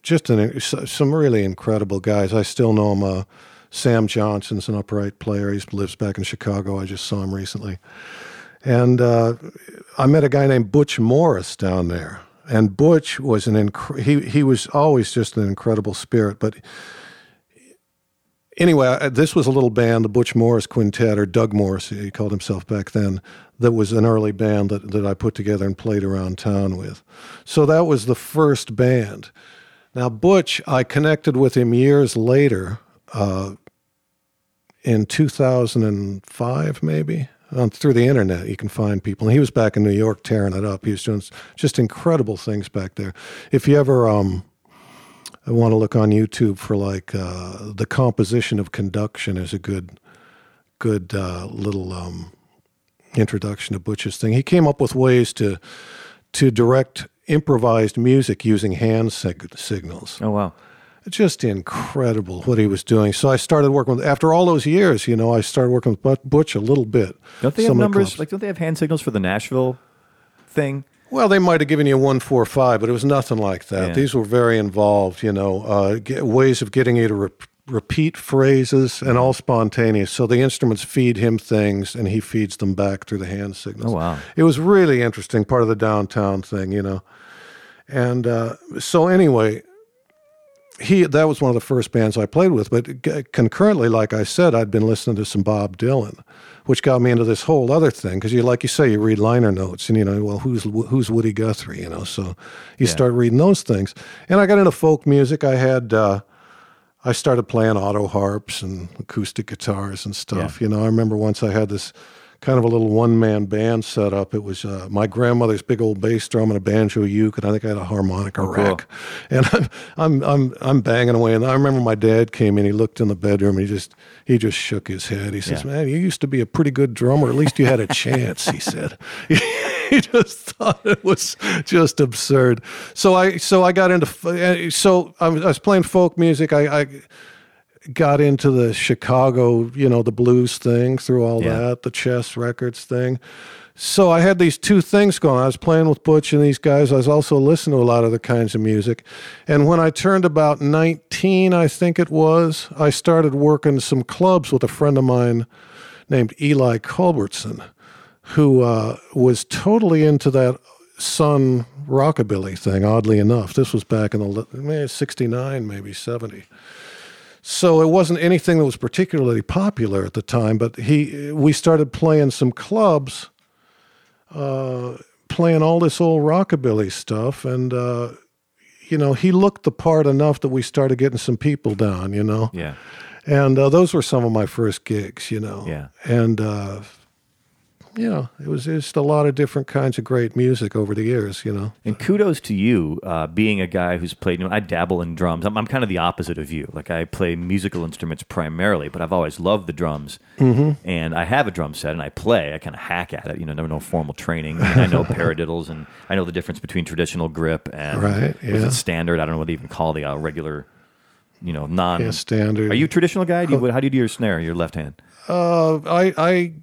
just an, some really incredible guys. I still know him. Uh, Sam Johnson's an upright player. He lives back in Chicago. I just saw him recently. And uh, I met a guy named Butch Morris down there. And Butch was an inc- he he was always just an incredible spirit. But anyway, this was a little band, the Butch Morris Quintet, or Doug Morris, he called himself back then. That was an early band that, that I put together and played around town with. So that was the first band. Now, Butch, I connected with him years later, uh, in 2005, maybe. Um, through the internet, you can find people. And he was back in New York tearing it up. He was doing just incredible things back there. If you ever um, want to look on YouTube for like uh, the composition of conduction is a good, good uh, little um, introduction to Butch's thing. He came up with ways to to direct improvised music using hand sig- signals. Oh wow. Just incredible what he was doing. So I started working with. After all those years, you know, I started working with Butch a little bit. Don't they have Some of the numbers? Like, don't they have hand signals for the Nashville thing? Well, they might have given you one, four, five, but it was nothing like that. Yeah. These were very involved, you know, uh, get, ways of getting you to re- repeat phrases and all spontaneous. So the instruments feed him things, and he feeds them back through the hand signals. Oh, wow. It was really interesting, part of the downtown thing, you know. And uh, so anyway, he that was one of the first bands I played with. But g- concurrently, like I said, I'd been listening to some Bob Dylan, which got me into this whole other thing. Because you, like you say, you read liner notes, and you know, well, who's who's Woody Guthrie? You know, so you start reading those things. And I got into folk music. I had. Uh, I started playing auto harps and acoustic guitars and stuff. You know, I remember once I had this kind of a little one man band set up. It was uh, my grandmother's big old bass drum and a banjo uke, and I think I had a harmonica cool. rack. And I'm, I'm I'm I'm banging away. And I remember my dad came in. He looked in the bedroom. And he just he just shook his head. He says, Yeah. "Man, you used to be a pretty good drummer. At least you had a chance." He said. he just thought it was just absurd. So I so I got into so I was, I was playing folk music. I, I got into the Chicago, you know, the blues thing through all Yeah. that, the chess records thing. So I had these two things going. I was playing with Butch and these guys. I was also listening to a lot of the kinds of music. And when I turned about 19, I think it was, I started working some clubs with a friend of mine named Eli Culbertson, who uh, was totally into that Sun rockabilly thing, oddly enough. This was back in the maybe 69, maybe 70. So it wasn't anything that was particularly popular at the time, but he we started playing some clubs, uh, playing all this old rockabilly stuff, and uh, you know he looked the part enough that we started getting some people down, you know, Yeah. and uh, those were some of my first gigs, you know, Yeah. and uh, you know it was just a lot of different kinds of great music over the years, you know. And kudos to you, uh, being a guy who's played. You know, I dabble in drums. I'm, I'm kind of the opposite of you. Like I play musical instruments primarily, but I've always loved the drums. Mm-hmm. And I have a drum set, and I play. I kind of hack at it. You know, never no formal training. I, mean, I know paradiddles, and I know the difference between traditional grip and Right, yeah. it standard. I don't know what they even call the uh, regular. You know, non Yeah, standard. Are you a traditional guy? Do you, how do you do your snare? Your left hand? Uh, I, I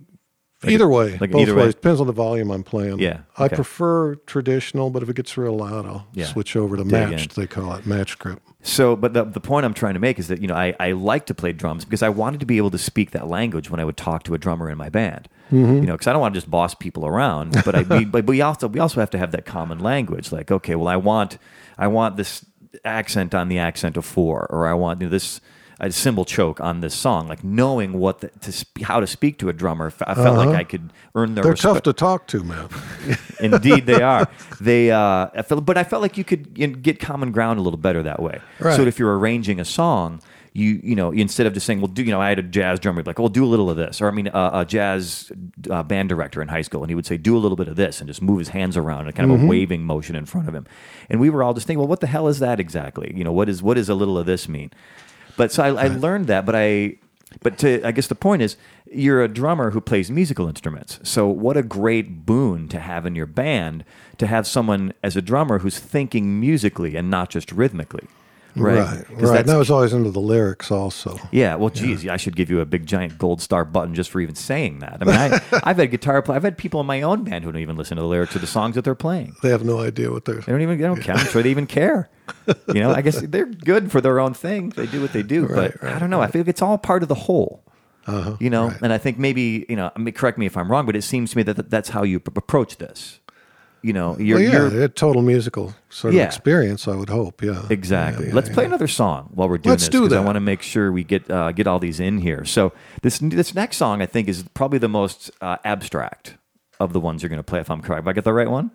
either way, like both either way? ways. Depends on the volume I'm playing. Yeah, I okay. prefer traditional, but if it gets real loud, I'll Yeah, switch over to dig in. matched. They call it match grip. So, but the, the point I'm trying to make is that, you know, I, I like to play drums because I wanted to be able to speak that language when I would talk to a drummer in my band. Mm-hmm. You know, because I don't want to just boss people around, but I, we, but we also, we also have to have that common language. Like, okay, well, I want, I want this accent on the accent of four, or I want you know, this, a cymbal choke on this song, like knowing what the, to sp- how to speak to a drummer. I felt like I could earn their They're tough to talk to, man. Indeed, they are. They, uh, I felt, but I felt like you could you know, get common ground a little better that way. Right. So if you're arranging a song, you you know instead of just saying, well, do you know, I had a jazz drummer like, well, do a little of this, or I mean, uh, a jazz uh, band director in high school, and he would say, do a little bit of this, and just move his hands around in kind of a waving motion in front of him, and we were all just thinking, well, what the hell is that exactly? You know, what is what does a little of this mean? But so I, I learned that, but I. But to, I guess the point is, you're a drummer who plays musical instruments. So what a great boon to have in your band to have someone as a drummer who's thinking musically and not just rhythmically. Right. right. right. I was always into the lyrics also. yeah, well, geez, I should give you a big giant gold star button just for even saying that. I mean, I, I've had guitar play. I've had people in my own band who don't even listen to the lyrics of the songs that they're playing. They have no idea what they're. They don't even. They don't care. I'm sure they even care. You know, I guess they're good for their own thing. They do what they do. but I don't know. I feel like it's all part of the whole. Uh-huh, you know, and I think maybe you know. I mean, correct me if I'm wrong, but it seems to me that that- that's how you p- approach this. You know, you're, Well, yeah, a total musical sort Yeah. of experience. I would hope. Yeah. Exactly. Yeah, Let's play another song while we're doing Let's this. do 'cause I that. want to make sure we get uh, get all these in here. So this this next song I think is probably the most uh, abstract of the ones you're going to play. If I'm correct, Have I get the right one.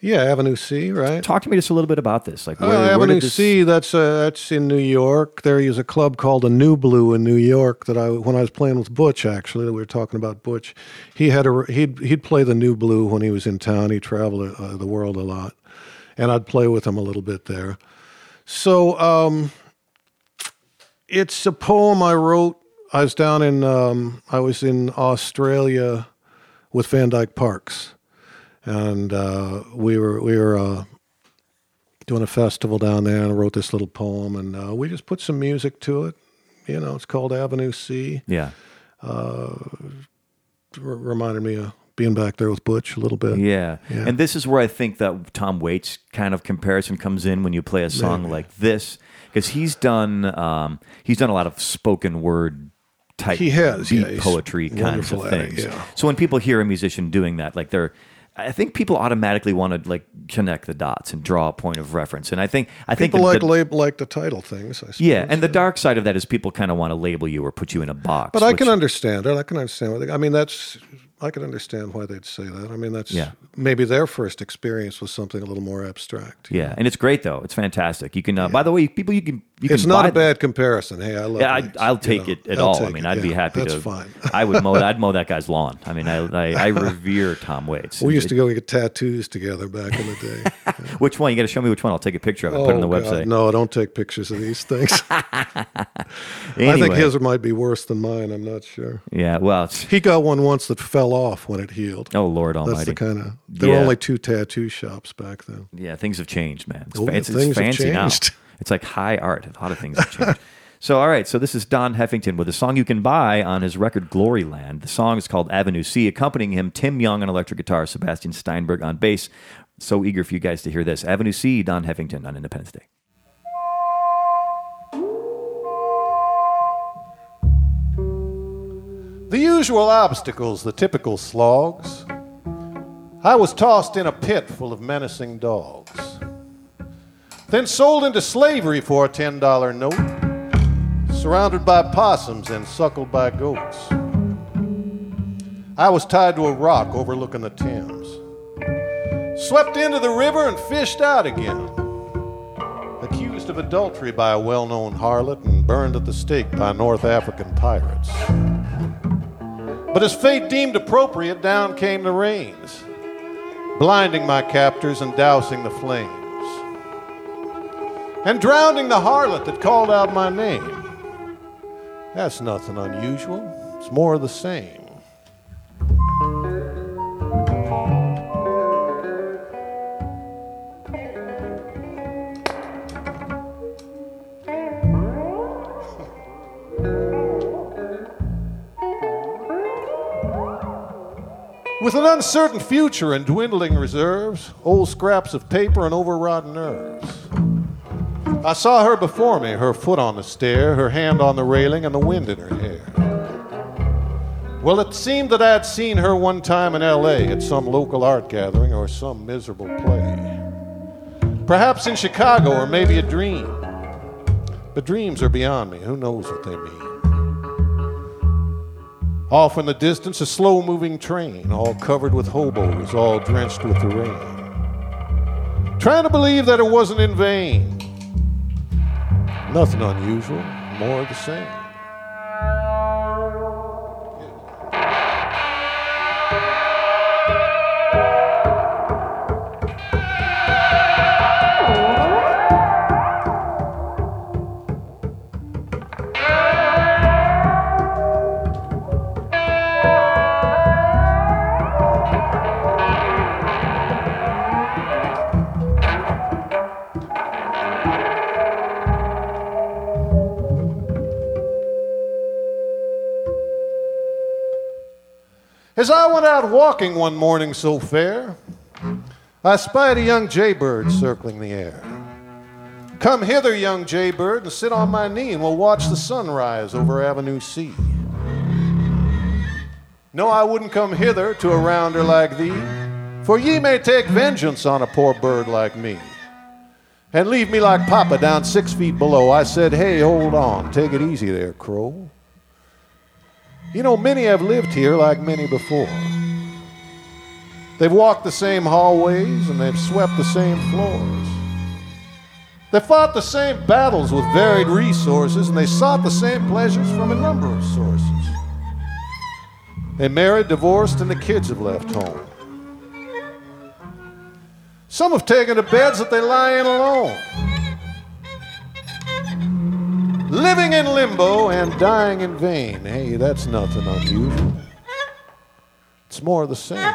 Yeah, Avenue C, right? Talk to me just a little bit about this. Like, where, Uh, where Avenue did this, C, that's uh, that's in New York. There is a club called the New Blue in New York that I when I was playing with Butch actually we were talking about Butch. He had a he'd he'd play the New Blue when he was in town. He traveled uh, the world a lot, and I'd play with him a little bit there. So um, it's a poem I wrote. I was down in um, I was in Australia with Van Dyke Parks, and uh, we were we were. Uh, doing a festival down there and I wrote this little poem and uh, we just put some music to it. You know, it's called Avenue C. Yeah, R- reminded me of being back there with Butch a little bit. yeah, Yeah. And this is where I think that Tom Waits kind of comparison comes in when you play a song like this, because he's done um, he's done a lot of spoken word. Type He has, beat yeah, poetry kinds of at it, things. yeah. So when people hear a musician doing that, like they're, I think people automatically want to like connect the dots and draw a point of reference. And I think I think People the- like the- like the title things. I suppose. Yeah, and the dark side of that is people kind of want to label you or put you in a box. but I which- can understand it. I can understand. What they, I mean, that's I can understand why they'd say that. I mean, that's Yeah. maybe their first experience was something a little more abstract. Yeah, and it's great though. It's fantastic. You can. Uh, By the way, people, you can. You It's not a bad comparison. Hey, I love. It. Yeah, I, I'll you take know. it at I'll all. I mean, it, I'd be yeah, happy that's to. fine. I would mow. I'd mow that guy's lawn. I mean, I I, I revere Tom Waits. we used to go get tattoos together back in the day. Which one? You got to show me which one. I'll take a picture of it. put it on the Oh, God, website. No, don't take pictures of these things. I think his might be worse than mine. I'm not sure. Yeah. Well. It's, He got one once that fell off when it healed. oh Lord That's Almighty. the kind of. There Yeah. were only two tattoo shops back then. Yeah, things have changed, man. It's, Oh, fa- it's, it's fancy now. Changed. It's like high art. A lot of things have changed. so, all right. So this is Don Heffington with a song you can buy on his record Gloryland. The song is called Avenue C. Accompanying him, Tim Young on electric guitar, Sebastian Steinberg on bass. So eager for you guys to hear this. Avenue C, Don Heffington on Independence Day. The usual obstacles, the typical slogs. I was tossed in a pit full of menacing dogs. Then sold into slavery for a $10 note, surrounded by possums and suckled by goats. I was tied to a rock overlooking the Thames, swept into the river and fished out again. Accused of adultery by a well known harlot and burned at the stake by North African pirates. But as fate deemed appropriate, down came the rains, blinding my captors and dousing the flames, and drowning the harlot that called out my name. That's nothing unusual, it's more of the same. With an uncertain future and dwindling reserves, old scraps of paper and overwrought nerves. I saw her before me, her foot on the stair, her hand on the railing, and the wind in her hair. Well, it seemed that I had seen her one time in L.A. at some local art gathering or some miserable play. Perhaps in Chicago or maybe a dream. But dreams are beyond me. Who knows what they mean? Off in the distance, a slow moving train, all covered with hobos, all drenched with the rain. Trying to believe that it wasn't in vain. Nothing unusual, more of the same. Out walking one morning so fair, I spied a young jaybird circling the air. Come hither, young jaybird, and sit on my knee, and we'll watch the sunrise over Avenue C. No, I wouldn't come hither to a rounder like thee, for ye may take vengeance on a poor bird like me. And leave me like Papa down six feet below. I said, Hey, hold on, take it easy there, crow. You know, many have lived here like many before. They've walked the same hallways and they've swept the same floors. They fought the same battles with varied resources and they sought the same pleasures from a number of sources. They married, divorced, and the kids have left home. Some have taken to beds that they lie in alone living in limbo and dying in vain. Hey, that's nothing unusual. It's more of the same.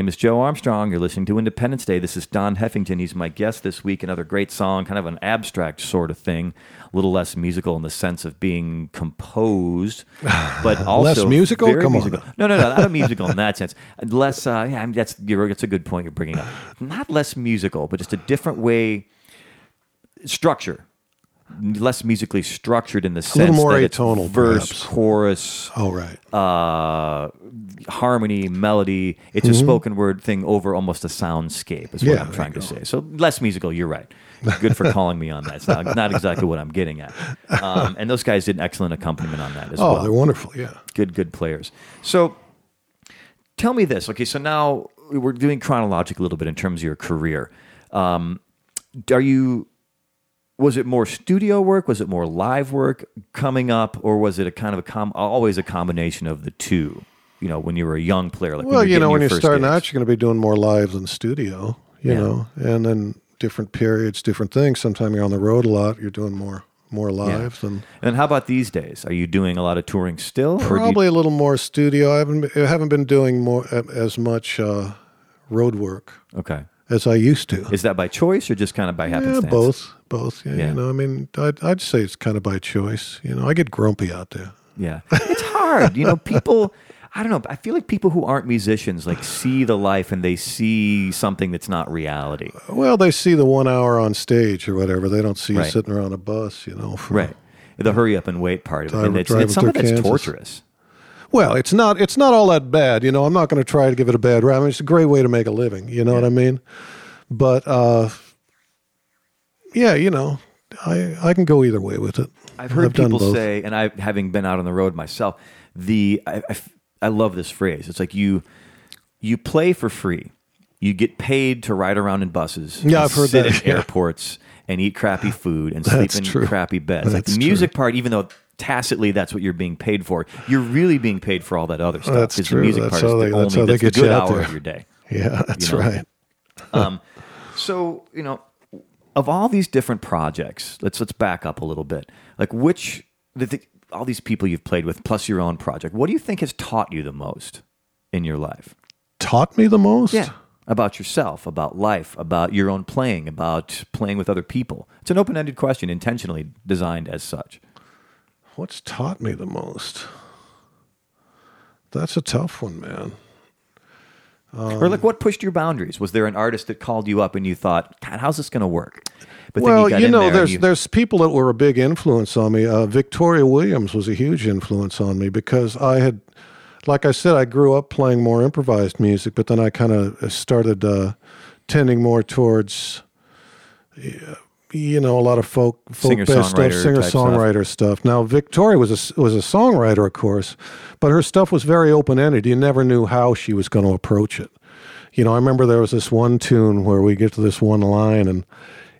Name is Joe Armstrong. You're listening to Independence Day. This is Don Heffington. He's my guest this week. Another great song, kind of an abstract sort of thing, a little less musical in the sense of being composed, but also Less musical? Come on musical. now. No, no, no, not a musical in that sense. Less. Uh, yeah, I mean, that's you're, that's a good point you're bringing up. Not less musical, but just a different way structure. Less musically structured in the sense little more that it's atonal, verse, perhaps. chorus, Oh, right. uh, harmony, melody. It's a spoken word thing over almost a soundscape, is what Mm-hmm. Yeah, I'm trying to say. So less musical, you're right. Good for calling me on that. It's not, not exactly what I'm getting at. Um, and those guys did an excellent accompaniment on that as Oh, well. Oh, they're wonderful. Yeah. Good, good players. So tell me this. Okay, so now we're doing chronological a little bit in terms of your career. Um, are you was it more studio work was it more live work coming up or was it a kind of a com- always a combination of the two you know when you were a young player like Well, you're know, when you're starting gigs? out, you're going to be doing more live than studio, you Yeah. know, and then different periods, different things. Sometimes you're on the road a lot, you're doing more more live than and how about these days are you doing a lot of touring still do you- probably a little more studio. I haven't I haven't been doing more as much uh, road work okay as I used to. is that by choice or just kind of by happenstance? Yeah, both, both. Yeah, Yeah. You know, I mean, I'd, I'd say it's kind of by choice. You know, I get grumpy out there. Yeah. It's hard. you know, people I don't know, I feel like people who aren't musicians like see the life and they see something that's not reality. Well, they see the one hour on stage or whatever. They don't see Right. you sitting around a bus, you know. for- Right. The hurry up and wait part of it. And it's, it's some of that's Kansas. torturous. Well, it's not. It's not all that bad. You know, I'm not going to try to give it a bad rap. I mean, it's a great way to make a living. You know what I mean? But uh, yeah, you know, I I can go either way with it. I've heard done people say, and I having been out on the road myself, the I, I I love this phrase. It's like you you play for free. You get paid to ride around in buses. Yeah, I've heard sit that, in yeah. airports and eat crappy food and sleep That's in true. crappy beds. That's like the music part, even though tacitly that's what you're being paid for, you're really being paid for all that other stuff. That's true. The music That's part is how the they- only that's how they that's the get you good out hour there. of your day. Yeah, that's know? right. Um, so you know, of all these different projects, let's let's back up a little bit. Like which the, the, all these people you've played with, plus your own project, what do you think has taught you the most in your life? Taught me the most? Yeah. About yourself, about life, about your own playing, about playing with other people. It's an open ended question, intentionally designed as such. What's taught me the most? That's a tough one, man. or like, what pushed your boundaries? Was there an artist that called you up and you thought, God, how's this going to work? But well, got you know, there there's you- there's people that were a big influence on me. Uh, Victoria Williams was a huge influence on me because I had, like I said, I grew up playing more improvised music, but then I kind of started uh, tending more towards, uh, you know, a lot of folk folk based stuff, Singer-songwriter stuff. stuff. Now Victoria was a was a songwriter, of course, but her stuff was very open ended. You never knew how she was going to approach it. You know, I remember there was this one tune where we get to this one line and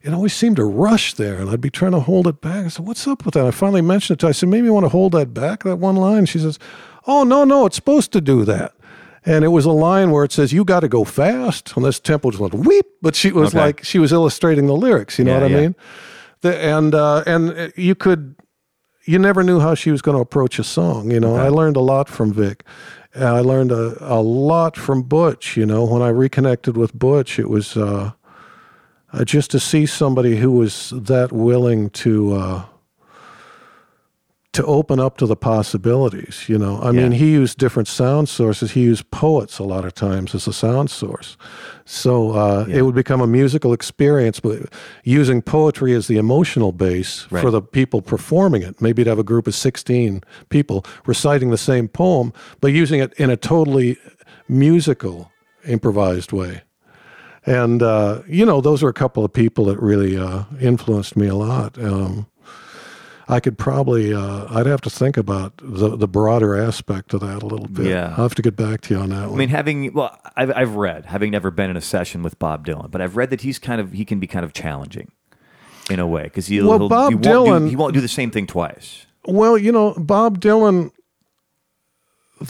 it always seemed to rush there, and I'd be trying to hold it back. I said, "What's up with that?" I finally mentioned it to her. I said, "Maybe you want to hold that back, that one line." She says, "Oh no, no, it's supposed to do that." And it was a line where it says, "You got to go fast." And this tempo just went weep, but she was Okay. like she was illustrating the lyrics. You know Yeah, what I yeah. mean? The, and uh, and you could you never knew how she was going to approach a song. You know, I learned a lot from Vic. And I learned a, a lot from Butch. You know, when I reconnected with Butch, it was uh, uh, just to see somebody who was that willing to uh, to open up to the possibilities. You know, I mean, he used different sound sources. He used poets a lot of times as a sound source, so uh, Yeah. it would become a musical experience. But using poetry as the emotional base Right. for the people performing it, maybe to have a group of sixteen people reciting the same poem, but using it in a totally musical, improvised way. And uh, you know, those are a couple of people that really uh, influenced me a lot. Um, I could probably, uh, I'd have to think about the the broader aspect of that a little bit. Yeah. I'll have to get back to you on that one. I mean, having well, I've, I've read, having never been in a session with Bob Dylan, but I've read that he's kind of he can be kind of challenging in a way because he'll, Well, he'll- Bob he won't do, Dylan- he won't do the same thing twice. Well, you know, Bob Dylan.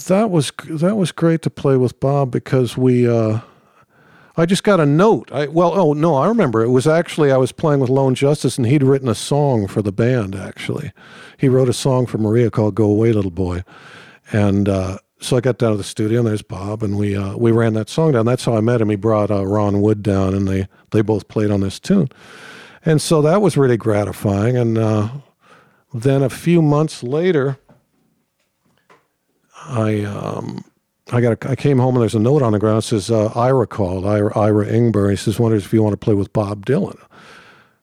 That was that was great to play with Bob because we. Uh, I just got a note. I well, oh no, I remember. It was actually I was playing with Lone Justice, and he'd written a song for the band. Actually, he wrote a song for Maria called "Go Away, Little Boy," and uh, so I got down to the studio, and there's Bob, and we uh, we ran that song down. That's how I met him. He brought uh, Ron Wood down, and they they both played on this tune, and so that was really gratifying. And uh, then a few months later, I um, I got a, I came home and there's a note on the ground that says uh, Ira called Ira Ira Ingber. He says wonders if you want to play with Bob Dylan.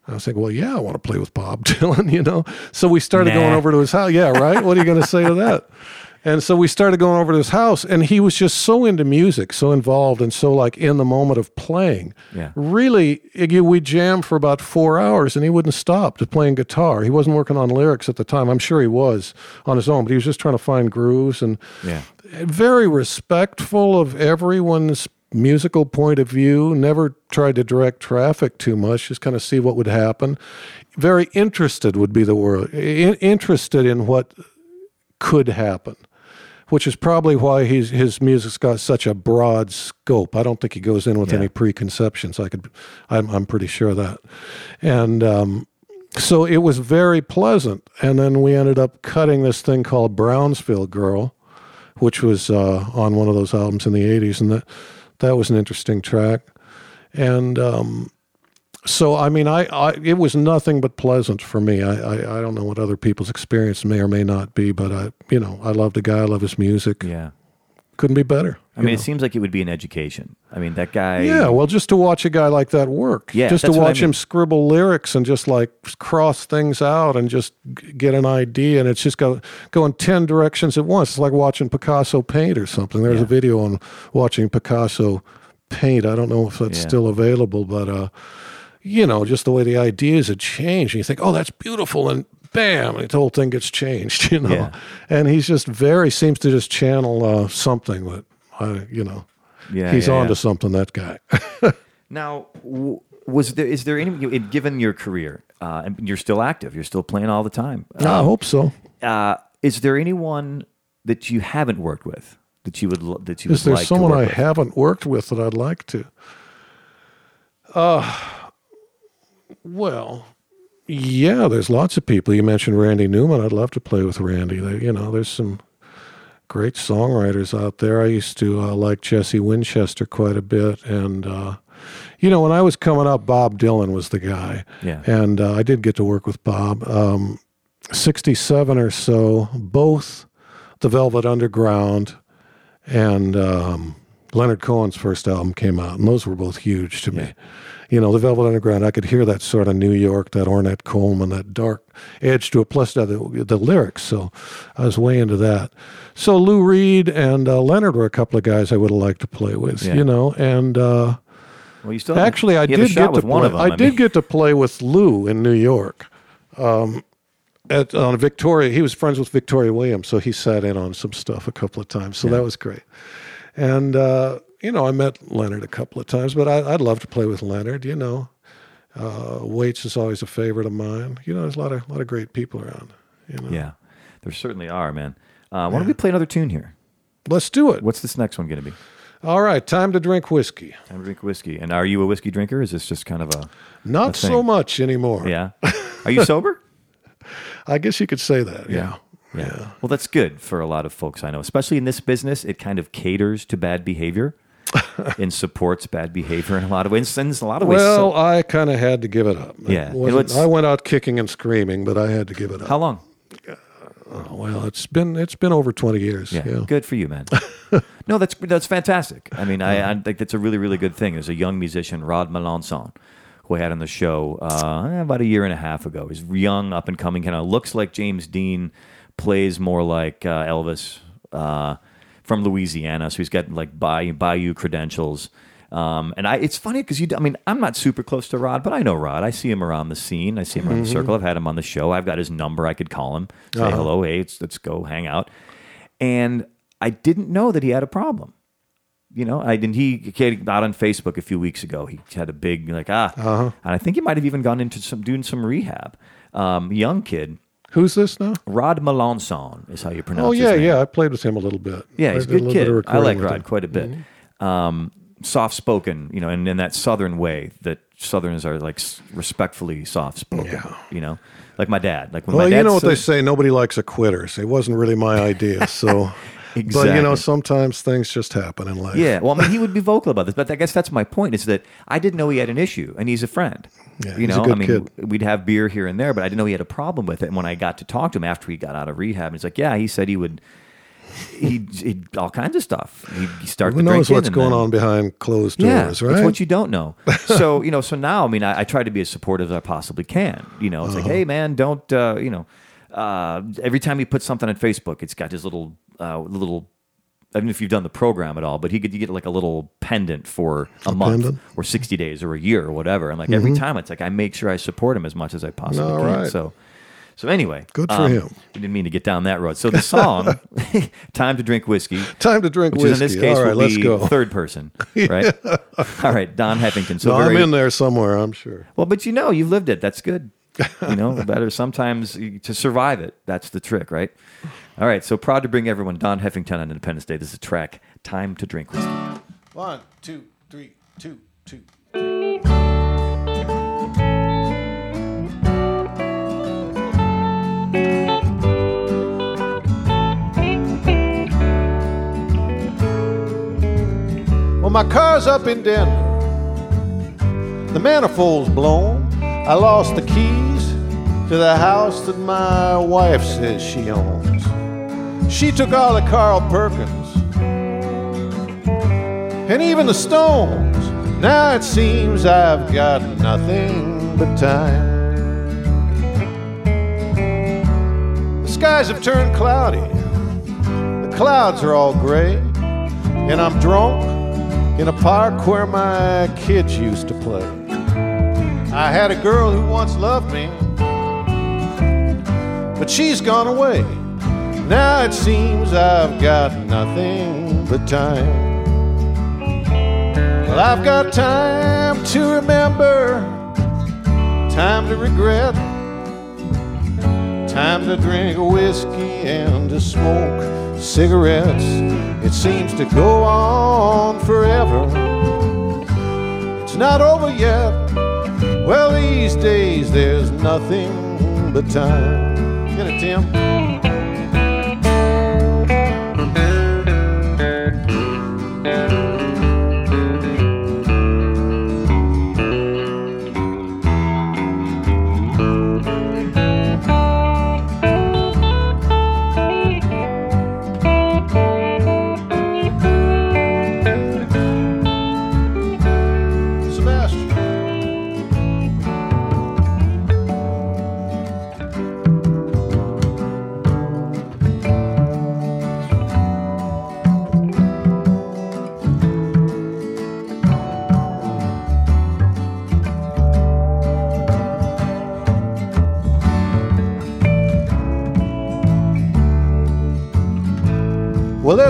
I was thinking, well, yeah, I want to play with Bob Dylan, you know. So we started going over to his house. Yeah, right. What are you going to say to that? And so we started going over to his house, and he was just so into music, so involved, and so like in the moment of playing. Yeah. Really, Iggy, we jammed for about four hours, and he wouldn't stop to playing guitar. He wasn't working on lyrics at the time. I'm sure he was on his own, but he was just trying to find grooves and Yeah. Very respectful of everyone's musical point of view never tried to direct traffic too much just kind of see what would happen. Very interested would be the word I- interested in what could happen which is probably why he's, his music's got such a broad scope. I don't think he goes in with Yeah. any preconceptions. I could i'm, I'm pretty sure of that. And um, so it was very pleasant. And then we ended up cutting this thing called brownsville girl which was uh, on one of those albums in the 80s and that that was an interesting track. And um, so i mean I, I it was nothing but pleasant for me. I, I i don't know what other people's experience may or may not be but i you know i love the guy i love his music. Yeah. Couldn't be better I mean, it seems like it would be an education. I mean, that guy. yeah well just to watch a guy like that work Yeah, just to what I watch him scribble lyrics and just like cross things out and just get an idea and it's just go going 10 directions at once it's like watching picasso paint or something there's Yeah. a video on watching picasso paint i don't know if that's Yeah. still available but uh you know just the way the ideas had changed and you think oh that's beautiful and bam the whole thing gets changed you know Yeah. and he's just very seems to just channel uh, something that i you know Yeah, he's yeah, on yeah. something that guy Now, was there is there any given your career uh, and you're still active, you're still playing all the time. i hope so Uh, is there anyone that you haven't worked with that you would that you Is would there like someone I with? haven't worked with that I'd like to? Uh, well, Yeah, there's lots of people. You mentioned Randy Newman. I'd love to play with Randy. You know, there's some great songwriters out there. I used to uh, like Jesse Winchester quite a bit, and uh, you know, when I was coming up, Bob Dylan was the guy. Yeah. and uh, I did get to work with Bob. Um, Sixty-seven or so, both the Velvet Underground and um, Leonard Cohen's first album came out, and those were both huge to me. You know, the Velvet Underground, I could hear that sort of New York, that Ornette Coleman, that dark edge to it, plus the, the lyrics. So I was way into that. So Lou Reed and uh, Leonard were a couple of guys I would have liked to play with, Yeah. you know, and uh, Well, you still actually I have did get to play. of them. I, did mean, get to play with Lou in New York. Um, at on Victoria, he was friends with Victoria Williams, so he sat in on some stuff a couple of times. So that was great. And uh, you know, I met Leonard a couple of times, but I, I'd love to play with Leonard. You know, uh, Waits is always a favorite of mine. You know, there's a lot of lot of great people around. You know, Yeah, there certainly are, man. Uh, why don't we play another tune here? let's do it. What's this next one going to be? All right, time to drink whiskey. Time to drink whiskey. And are you a whiskey drinker? Is this just kind of a Not thing. so much anymore. yeah? Are you sober? I guess you could say that. Yeah. Yeah. Well, that's good for a lot of folks I know, especially in this business. It kind of caters to bad behavior and supports bad behavior in a lot of instances. A lot of ways, Well, so- I kind of had to give it up. Yeah. Know, I went out kicking and screaming, but I had to give it up. how long? Oh, well, it's been it's been over twenty years. Yeah, Yeah. good for you, man. no, that's that's fantastic. I mean, I, I think that's a really really good thing. There's a young musician, Rod Melancon, who I had on the show uh, about a year and a half ago. He's young, up and coming, kind of looks like James Dean, plays more like uh, Elvis uh, from Louisiana. So he's got like Bayou, Bayou credentials. Um, and I, it's funny because you, I mean, I'm not super close to Rod, but I know Rod. I see him around the scene. I see him around the circle. I've had him on the show. I've got his number. I could call him, say hello, hey, let's, let's go hang out. And I didn't know that he had a problem. You know, I didn't. He came out on Facebook a few weeks ago. He had a big like ah, and I think he might have even gone into some doing some rehab. Um, young kid, Who's this now? Rod Melancon is how you pronounce. It. Oh yeah, yeah. I played with him a little bit. Yeah, he's a good kid. I like Rod him. Mm-hmm. quite a bit. Um, soft spoken, you know, and in that southern way that Southerners are like respectfully soft spoken. Yeah. You know, like my dad. Like when Well, my dad you know what they say: nobody likes a quitter. So it wasn't really my idea. So, but you know, sometimes things just happen in life. Yeah, well, I mean, he would be vocal about this, but I guess that's my point: is that I didn't know he had an issue, and he's a friend. Yeah, you he's a know, good I mean, kid. we'd have beer here and there, but I didn't know he had a problem with it. And when I got to talk to him after he got out of rehab, he's like, "Yeah," he said he would. He, he all kinds of stuff. He'd start Who the knows what's going then- on behind closed Yeah, doors, right? it's what you don't know. So you know, so now I mean, I, I try to be as supportive as I possibly can. You know, it's Uh-huh. like, hey man, don't uh, you know? Uh, every time he puts something on Facebook, it's got his little uh, little. I don't know if you've done the program at all, but he could you get like a little pendant for a, month pendant? or sixty days or a year or whatever. And like every time, it's like I make sure I support him as much as I possibly Mm-hmm. All can. right. So. So anyway, Good for um, him. We didn't mean to get down that road. So the song, "Time to Drink Whiskey," Time to drink which whiskey. is in this case All right, will let's be go. third person, right? All right, Don Heffington. So No, I'm in there somewhere. I'm sure. well, but you know, you've lived it. That's good. You know, better sometimes to survive it. That's the trick, right? All right, so proud to bring everyone Don Heffington on Independence Day. This is a track, "Time to Drink Whiskey." One, two, three, two, two. Well, my car's up in Denver. The manifold's blown. I lost the keys to the house that my wife says she owns. She took all the Carl Perkins and even the stones. Now it seems I've got nothing but time. The skies have turned cloudy, the clouds are all gray, and I'm drunk in a park where my kids used to play. I had a girl who once loved me, but she's gone away. Now it seems I've got nothing but time. Well, I've got time to remember, time to regret, time to drink whiskey and to smoke cigarettes. It seems to go on forever. It's not over yet. Well, these days there's nothing but time. Get it, Tim?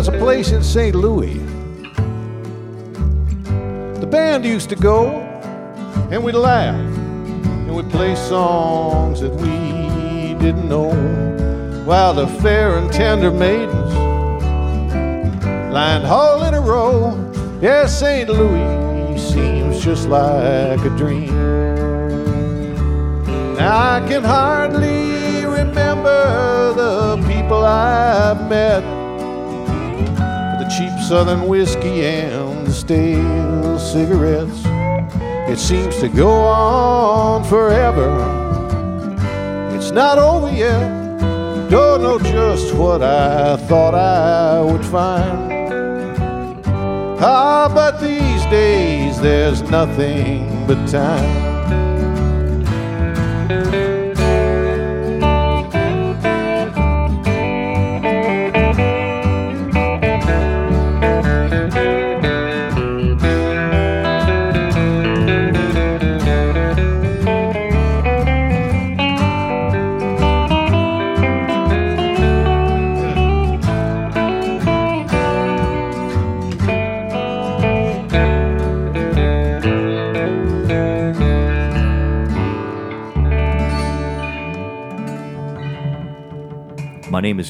There's a place in St. Louis. The band used to go, and we'd laugh, and we'd play songs that we didn't know, while the fair and tender maidens lined all in a row. Yeah, St. Louis seems just like a dream. Now I can hardly remember the people I've met southern whiskey and the stale cigarettes. It seems to go on forever. It's not over yet. Don't know just what I thought I would find. Ah, but these days there's nothing but time.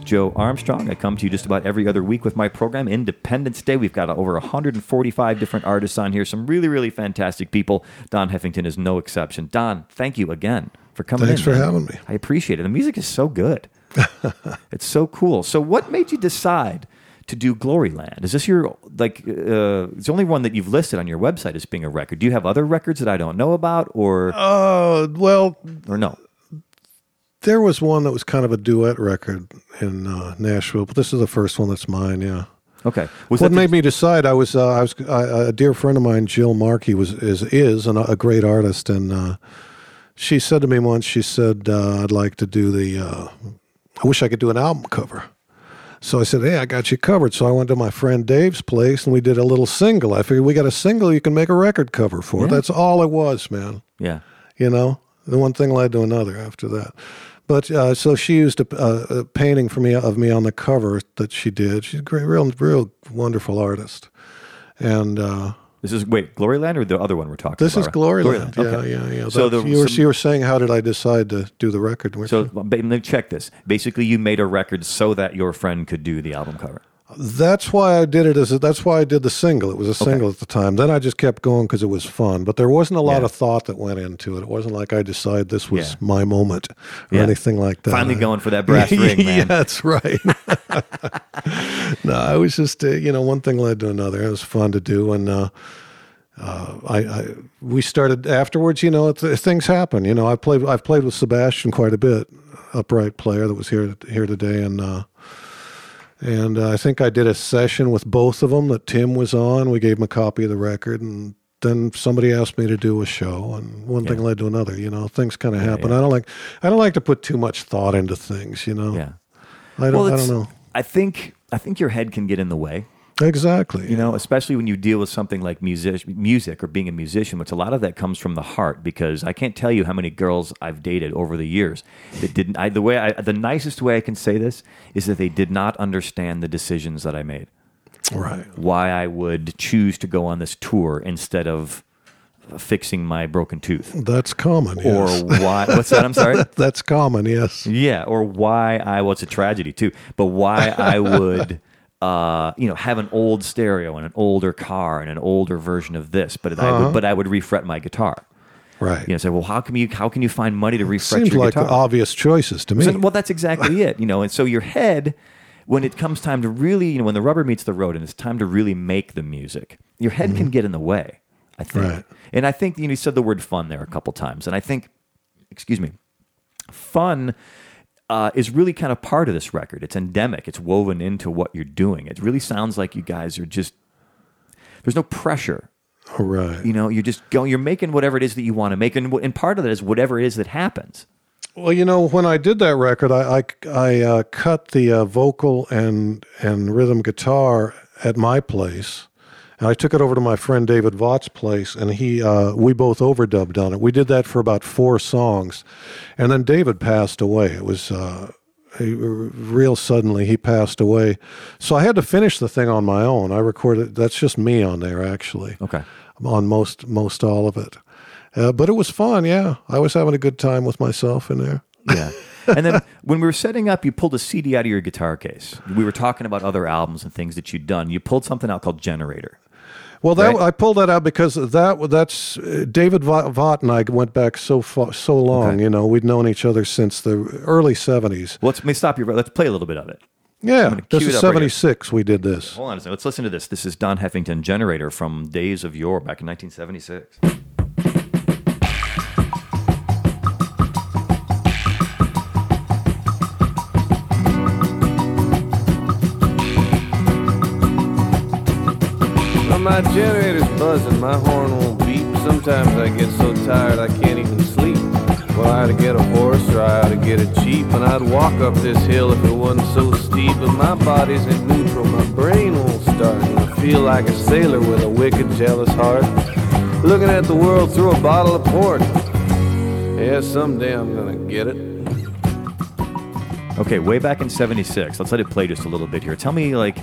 Joe Armstrong. I come to you just about every other week with my program, Independence Day. We've got over 145 different artists on here, some really, really fantastic people. Don Heffington is no exception. Don, thank you again for coming Thanks in. for man. having me. I appreciate it. The music is so good. it's so cool. So, what made you decide to do Gloryland? Is this your, like, uh, it's the only one that you've listed on your website as being a record? Do you have other records that I don't know about or, Uh, well, or no? There was one that was kind of a duet record in uh, Nashville, but this is the first one that's mine. Yeah. Okay. Was what that the- made me decide? I was uh, I was I, a dear friend of mine, Jill Markey, was is is an, a great artist, and uh, she said to me once, she said, uh, "I'd like to do the. Uh, I wish I could do an album cover." So I said, "Hey, I got you covered." So I went to my friend Dave's place, and we did a little single. I figured we got a single you can make a record cover for. Yeah. That's all it was, man yeah. you know the one thing led to another after that but uh, so she used a, a, a painting for me of me on the cover that she did she's a great real real wonderful artist and uh, This is, wait, Gloryland or the other one we're talking this about? This is Gloryland. Yeah, okay. yeah, yeah. So the- you, were, so- you were saying, how did I decide to do the record? So you? ba- let me check this. Basically, you made a record so that your friend could do the album cover. That's why I did it as a, that's why I did the single. It was a single at the time. Then I just kept going because it was fun. But there wasn't a lot Yeah. of thought that went into it. It wasn't like I decided this was Yeah. my moment or Yeah. anything like that. Finally I- going for that brass ring, yeah, that's right. no, I was just uh, you know one thing led to another. It was fun to do, and uh, uh, I, I we started afterwards. You know, th- things happen. You know, I played I've played with Sebastian quite a bit, upright player that was here here today, and. And uh, I think I did a session with both of them that Tim was on. We gave him a copy of the record, and then somebody asked me to do a show, and one thing led to another. You know, things kind of happen. I don't like I don't like to put too much thought into things. You know, Yeah. I don't I don't know I think I think your head can get in the way. Exactly. You know, especially when you deal with something like music, music or being a musician, which a lot of that comes from the heart. Because I can't tell you how many girls I've dated over the years that didn't. I, the way I, the nicest way I can say this is that they did not understand the decisions that I made. right. Why I would choose to go on this tour instead of fixing my broken tooth, That's common. or Yes. why? What's that? I'm sorry. That's common. Yes. Yeah, or why I well, it's a tragedy too, but why I would uh, you know, have an old stereo and an older car and an older version of this, but I would, but I would refret my guitar. Right. You know, say, well, how can you how can you find money to refret Seems your like guitar? obvious choices to me. So- well, that's exactly it. You know, and so your head, when it comes time to really, you know, when the rubber meets the road and it's time to really make the music, your head can get in the way. I think, Mm-hmm. Right. and I think you know, you said the word fun there a couple times, and I think, excuse me, fun. Uh, is really kind of part of this record. It's endemic. It's woven into what you're doing. It really sounds like you guys are just. There's no pressure Oh, right. you know, you're just going, you're making whatever it is that you want to make. And, and part of that is whatever it is that happens. Well, you know, when I did that record, I I, I uh, cut the uh, vocal and and rhythm guitar at my place, and I took it over to my friend David Vaught's place, and he uh, we both overdubbed on it. We did that for about four songs, and then David passed away. It was. Uh, he, real suddenly he passed away so i had to finish the thing on my own i recorded that's just me on there actually Okay. on most most all of it uh, but it was fun yeah i was having a good time with myself in there Yeah. and then when we were setting up, you pulled a CD out of your guitar case. We were talking about other albums and things that you'd done. You pulled something out called Generator. Well, that Right. I pulled that out because that that's uh, David Va- Vaught and I went back so far, so long. Okay. You know, we'd known each other since the early seventies. Well, let's, let me stop you. Let's play a little bit of it. Yeah, this is right seventy six. we did this. Hold on a second. Let's listen to this. This is Don Heffington Generator from Days of Yore back in 1976. My generator's buzzing, my horn won't beep. Sometimes I get so tired I can't even sleep. Well, I ought to get a horse or I ought to get a jeep, and I'd walk up this hill if it wasn't so steep. But my body's in neutral, my brain won't start, and I feel like a sailor with a wicked, jealous heart. Looking at the world through a bottle of port. Yeah, someday I'm gonna get it. Okay, way back in 76. Let's let it play just a little bit here. Tell me, like,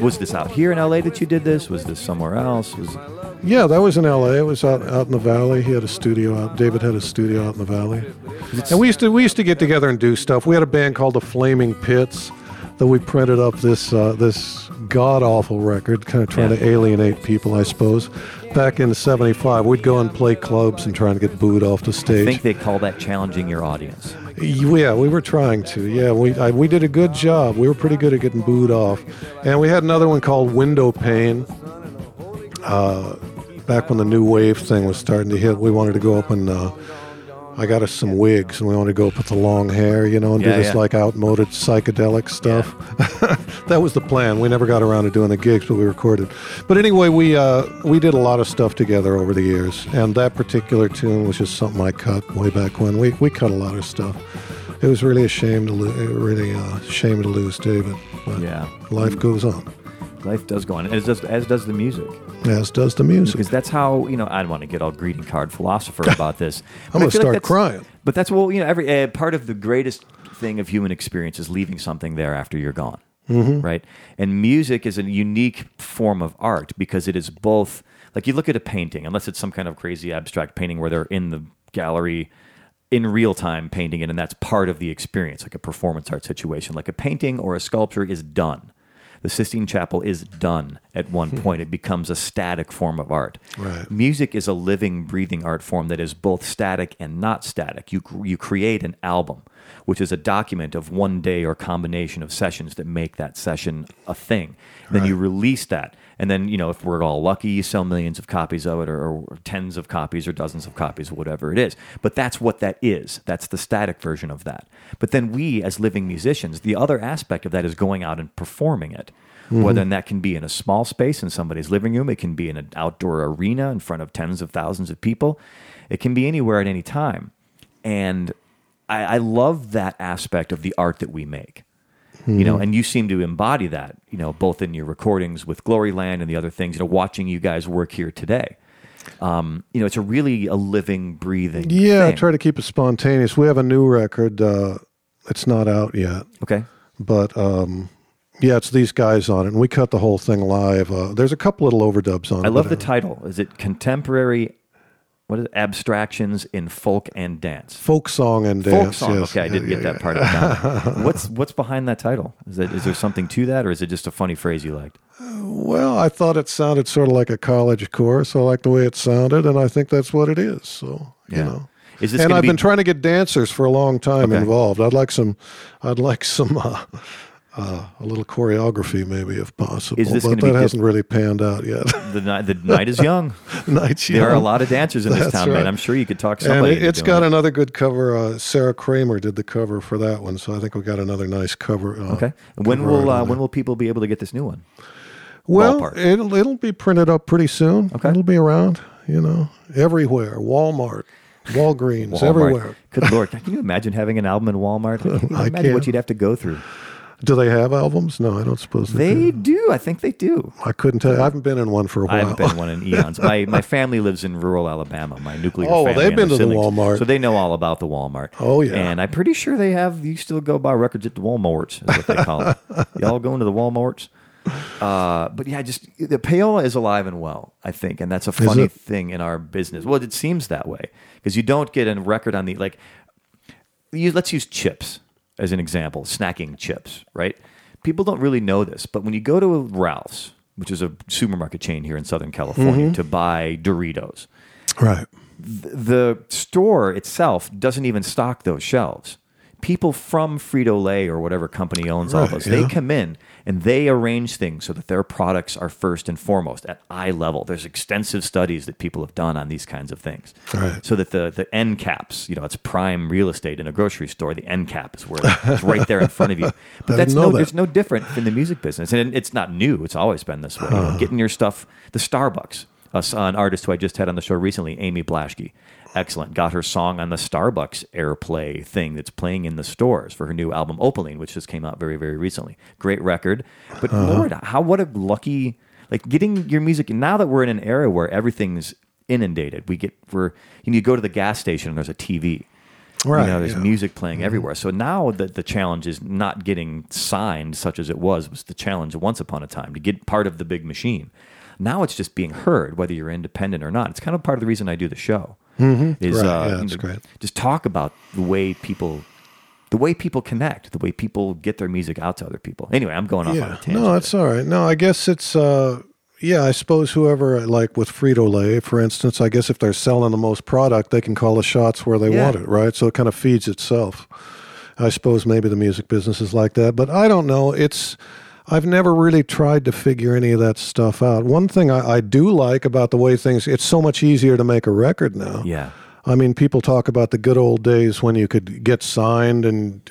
was this out here in LA that you did this? Was this somewhere else? Was Yeah, that was in L.A. It was out out in the valley. He had a studio out. David had a studio out in the valley, and we used to we used to get together and do stuff. We had a band called the Flaming Pits that we printed up this uh, this god awful record, kind of trying Yeah. to alienate people, I suppose. Back in '75, we'd go and play clubs and trying to get booed off the stage. I think they call that challenging your audience. Yeah, we were trying to. Yeah, we I, we did a good job. We were pretty good at getting booed off, and we had another one called Window Pane. Uh, back when the new wave thing was starting to hit, we wanted to go up and uh, I got us some wigs, and we wanted to go up with the long hair, you know, and Yeah, do this yeah. like outmoded psychedelic stuff. that was the plan. We never got around to doing the gigs, but we recorded. But anyway, we uh, we did a lot of stuff together over the years, and that particular tune was just something I cut way back when. We we cut a lot of stuff. It was really a shame to lo- really uh, shame to lose David. But Yeah. life goes on, Life does go on, as does, as does the music. As does the music. Because that's how, you know, I don't want to get all greeting card philosopher about this. but I gonna start that's- crying. But that's, well, you know, every uh, part of the greatest thing of human experience is leaving something there after you're gone. Mm-hmm. Right? And music is a unique form of art because it is both, like you look at a painting, unless it's some kind of crazy abstract painting where they're in the gallery in real time painting it, and that's part of the experience, like a performance art situation. Like a painting or a sculpture is done. The Sistine Chapel is done at one hmm. point. It becomes a static form of art. Right. Music is a living, breathing art form that is both static and not static. You, you create an album, which is a document of one day or combination of sessions that make that session a thing. Then you release that. And then, you know, if we're all lucky, you sell millions of copies of it or, or tens of copies or dozens of copies, whatever it is. But that's what that is. That's the static version of that. But then we, as living musicians, the other aspect of that is going out and performing it. Mm-hmm. Whether that can be in a small space in somebody's living room, it can be in an outdoor arena in front of tens of thousands of people, it can be anywhere at any time. And I, I love that aspect of the art that we make. You know, and you seem to embody that, you know, both in your recordings with Gloryland and the other things, you know, watching you guys work here today. Um, you know, it's a really a living, breathing. Yeah, I try to keep it spontaneous. We have a new record. Uh, it's not out yet. Okay. but um, yeah, it's these guys on it, and we cut the whole thing live. Uh, there's a couple little overdubs on it. I love the uh, title. Is it contemporary? What is it? abstractions in folk and dance. Folk song and Folk dance. song. yes. Okay, I didn't Yeah, get yeah, that part of it what's what's behind that title? Is that is there something to that, or is it just a funny phrase you liked? Well, I thought it sounded sort of like a college course. I like the way it sounded, and I think that's what it is. So you know. And I've be- been trying to get dancers for a long time Okay. involved. I'd like some, I'd like some, uh, uh, a little choreography maybe if possible. Is this but that hasn't really panned out yet. The night the night is young. Nights There are a lot of dancers in this That's town, man. right. I'm sure you could talk And somebody. it, has got it. another good cover. Uh, Sarah Kramer did the cover for that one, so I think we got another nice cover. Uh, Okay. And when cover will uh, when will people be able to get this new one? Well, ballpark? it'll it'll be printed up pretty soon. Okay. It'll be around, you know, everywhere. Walmart, Walgreens, Walmart. everywhere. Good lord! Can you imagine having an album in Walmart? Can you I imagine what you'd have to go through? Do they have albums? No, I don't suppose they, They do. do. I think they do. I couldn't tell. you. I haven't been in one for a I while. I haven't been one in eons. My my family lives in rural Alabama. My nuclear family. Oh, well, they've been their to the. Walmart. so they know all about the Walmart. Oh, yeah. and I'm pretty sure they have. You still go buy records at the Walmarts, is what they call it. Y'all going to the Walmarts? Uh, but yeah, just the payola is alive and well, I think, and that's a funny thing in our business. Well, it seems that way because you don't get a record on the like. You, let's use chips as an example, snacking chips, right? People don't really know this, but when you go to Ralph's, which is a supermarket chain here in Southern California, Mm-hmm. to buy Doritos, right. the store itself doesn't even stock those shelves. People from Frito Lay or whatever company owns all Right, those, they come in and they arrange things so that their products are first and foremost at eye level. There's extensive studies that people have done on these kinds of things, Right. so that the the end caps, you know, it's prime real estate in a grocery store. The end cap is where it's right there in front of you. But that's no, that. there's no different in the music business, and it's not new. It's always been this way. You know, getting your stuff, the Starbucks, an artist who I just had on the show recently, Amy Blaschke, excellent, got her song on the Starbucks AirPlay thing that's playing in the stores for her new album Opaline, which just came out very very recently. Great record, but Uh-huh. Lord, how what a lucky like getting your music. Now that we're in an era where everything's inundated, we get we're you, know, you go to the gas station and there's a TV. Right, You know, there's yeah. Mm-hmm. music playing everywhere. So now the, the challenge is not getting signed, such as it was, was the challenge once upon a time to get part of the big machine. Now it's just being heard, whether you're independent or not. It's kind of part of the reason I do the show. Is Mm-hmm. Right, uh, yeah, that's great. just talk about the way people, the way people connect, the way people get their music out to other people. Anyway, I'm going off on a Yeah. tangent. No, that's all right. No, I guess it's. Uh, yeah, I suppose whoever, like with Frito Lay, for instance, I guess if they're selling the most product, they can call the shots where they Yeah. want it, right? So it kind of feeds itself. I suppose maybe the music business is like that, but I don't know. It's. I've never really tried to figure any of that stuff out. One thing I, I do like about the way things, it's so much easier to make a record now. yeah. I mean, people talk about the good old days when you could get signed and,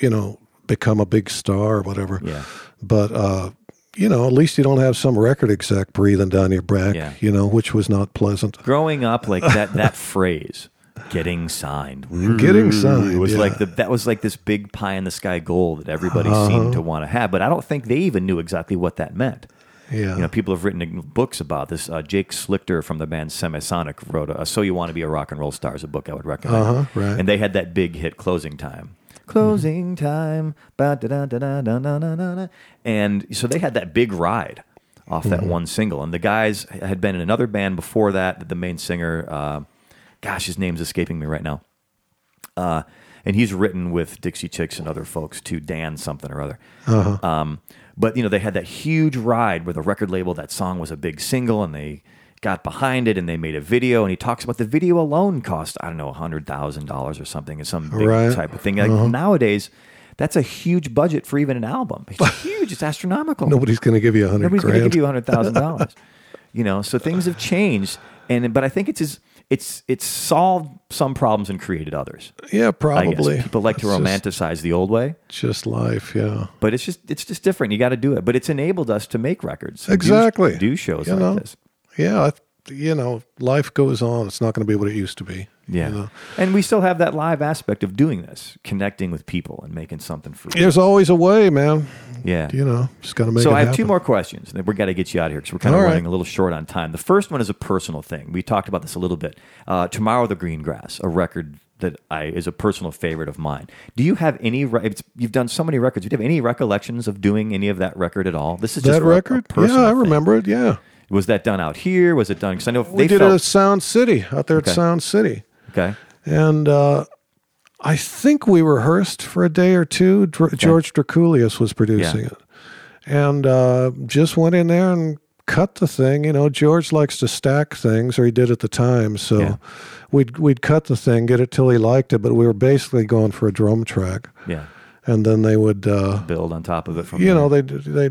you know, become a big star or whatever. Yeah. But, uh, you know, at least you don't have some record exec breathing down your back, Yeah. you know, which was not pleasant. Growing up, like that that phrase, Getting signed. Getting signed. It was yeah. like the that was like this big pie in the sky goal that everybody uh-huh. seemed to want to have, but I don't think they even knew exactly what that meant. Yeah. You know, people have written books about this. Uh, Jake Slichter from the band Semisonic wrote a, "So You Want to Be a Rock and Roll Star" is a book I would recommend. Uh-huh, right. And they had that big hit, "Closing Time." Closing mm-hmm. time. And so they had that big ride off that mm-hmm. one single. And the guys had been in another band before that. The main singer. Uh, gosh, his name's escaping me right now. Uh, and he's written with Dixie Chicks and other folks to Dan something or other. Uh-huh. Um, but you know, they had that huge ride where the record label that song was a big single, and they got behind it and they made a video. And he talks about the video alone cost I don't know hundred thousand dollars or something, it's some big Right. type of thing. Like nowadays, that's a huge budget for even an album. It's huge. It's astronomical. Nobody's going to give you a hundred Nobody's going to give you hundred thousand dollars. you know, so things have changed, and but I think it's just, it's it's solved some problems and created others. yeah, probably. people like to It's romanticize the old way, Just, just life, yeah. but it's just it's just different. You got to do it, but it's enabled us to make records, and do- Exactly. do, shows You like know. this. Yeah, I, you know, life goes on. It's not going to be what it used to be. Yeah, You know? and we still have that live aspect of doing this, connecting with people and making something for. There's always a way, man. Yeah, You know, just got to make so I have happen. two more questions. Then we got to get you out of here because we're kind of All right. running a little short on time. The first one is a personal thing. We talked about this a little bit. Uh, Tomorrow, the Green Grass, a record that I is a personal favorite of mine. Do you have any? It's, you've done so many records. Do you have any recollections of doing any of that record at all? This is just That a- a record? yeah, I thing. remember it. Yeah. Was that done out here? Was it done? Because I know We they did felt, it at Sound City out there Okay. at Sound City, okay. and uh, I think we rehearsed for a day or two. Dr- George Drakoulias was producing Yeah. it, and uh, just went in there and cut the thing. You know, George likes to stack things, or he did at the time. So Yeah. we'd we'd cut the thing, get it till he liked it, but we were basically going for a drum track, Yeah. and then they would. Uh, Build on top of it from you there. know they they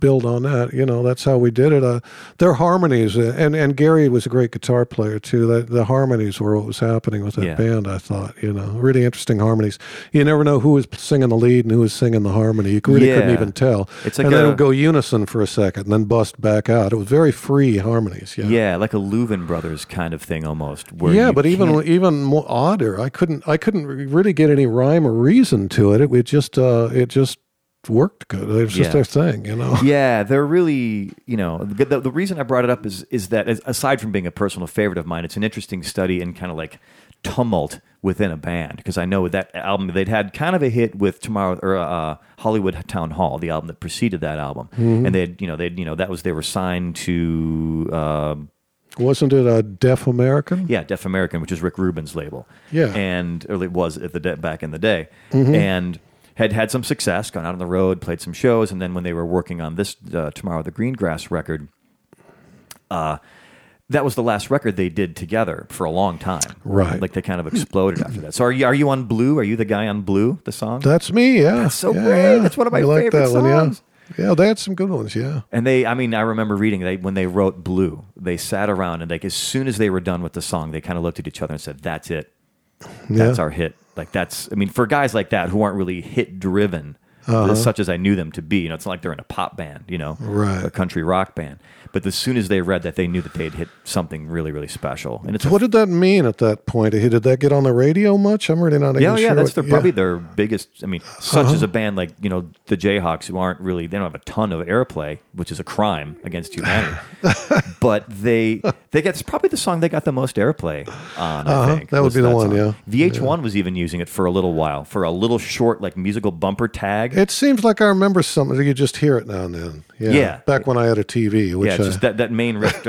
build on that. You know that's how we did it. Uh, their harmonies uh, and and Gary was a great guitar player too. That the harmonies were what was happening with that Yeah. band I thought you know. Really interesting harmonies. You never know who was singing the lead and who was singing the harmony. You really couldn't even tell. It's like and then it would go unison for a second and then bust back out. It was very free harmonies yeah. Yeah, like a Louvin Brothers kind of thing almost. Yeah, but even can't- even more odder. I couldn't I couldn't really get any rhyme or reason to it. It, it just uh, it just worked good. It was just Yeah. their thing, you know. yeah, they're really, you know, the, the, reason I brought it up is is that as- aside from being a personal favorite of mine, it's an interesting study in kind of like tumult within a band because I know that album they'd had kind of a hit with Tomorrow or uh, Hollywood Town Hall, the album that preceded that album, Mm-hmm. and they'd you know they'd you know that was they were signed to. um Wasn't it a Def American? Yeah, Def American, which is Rick Rubin's label. Yeah. Mm-hmm. and or it was at the de- back in the day, and had had some success, gone out on the road, played some shows, and then when they were working on this uh, Tomorrow the Green Grass record, uh, that was the last record they did together for a long time. Right. like they kind of exploded after that. So are you are you on Blue? Are you the guy on Blue? The song? That's me. Yeah, That's so Yeah, great. yeah. That's one of my like favorite that one, yeah. songs. Yeah, they had some good ones. Yeah, And they, I mean, I remember reading they when they wrote Blue, they sat around and like as soon as they were done with the song, they kind of looked at each other and said, "That's it, that's Yeah. our hit." Like that's, I mean, for guys like that who aren't really hit driven, Uh-huh. such as I knew them to be, you know, it's not like they're in a pop band, you know, Right. a country rock band. But as soon as they read that, they knew that they'd hit something really, really special. And it's what did that mean at that point? Did that get on the radio much? I'm really not even yeah, sure. yeah, that's what- their, yeah. probably their biggest. I mean, such Uh-huh. as a band like you know the Jayhawks, who aren't really they don't have a ton of airplay, which is a crime against humanity. but they they get it's probably the song they got the most airplay on. I Uh-huh. think That would be the one, song. yeah. VH1 was even using it for a little while for a little short like musical bumper tag. It seems like I remember something. You just hear it now and then. Yeah, Yeah. back when I had a TV, which yeah, just that, that main riff.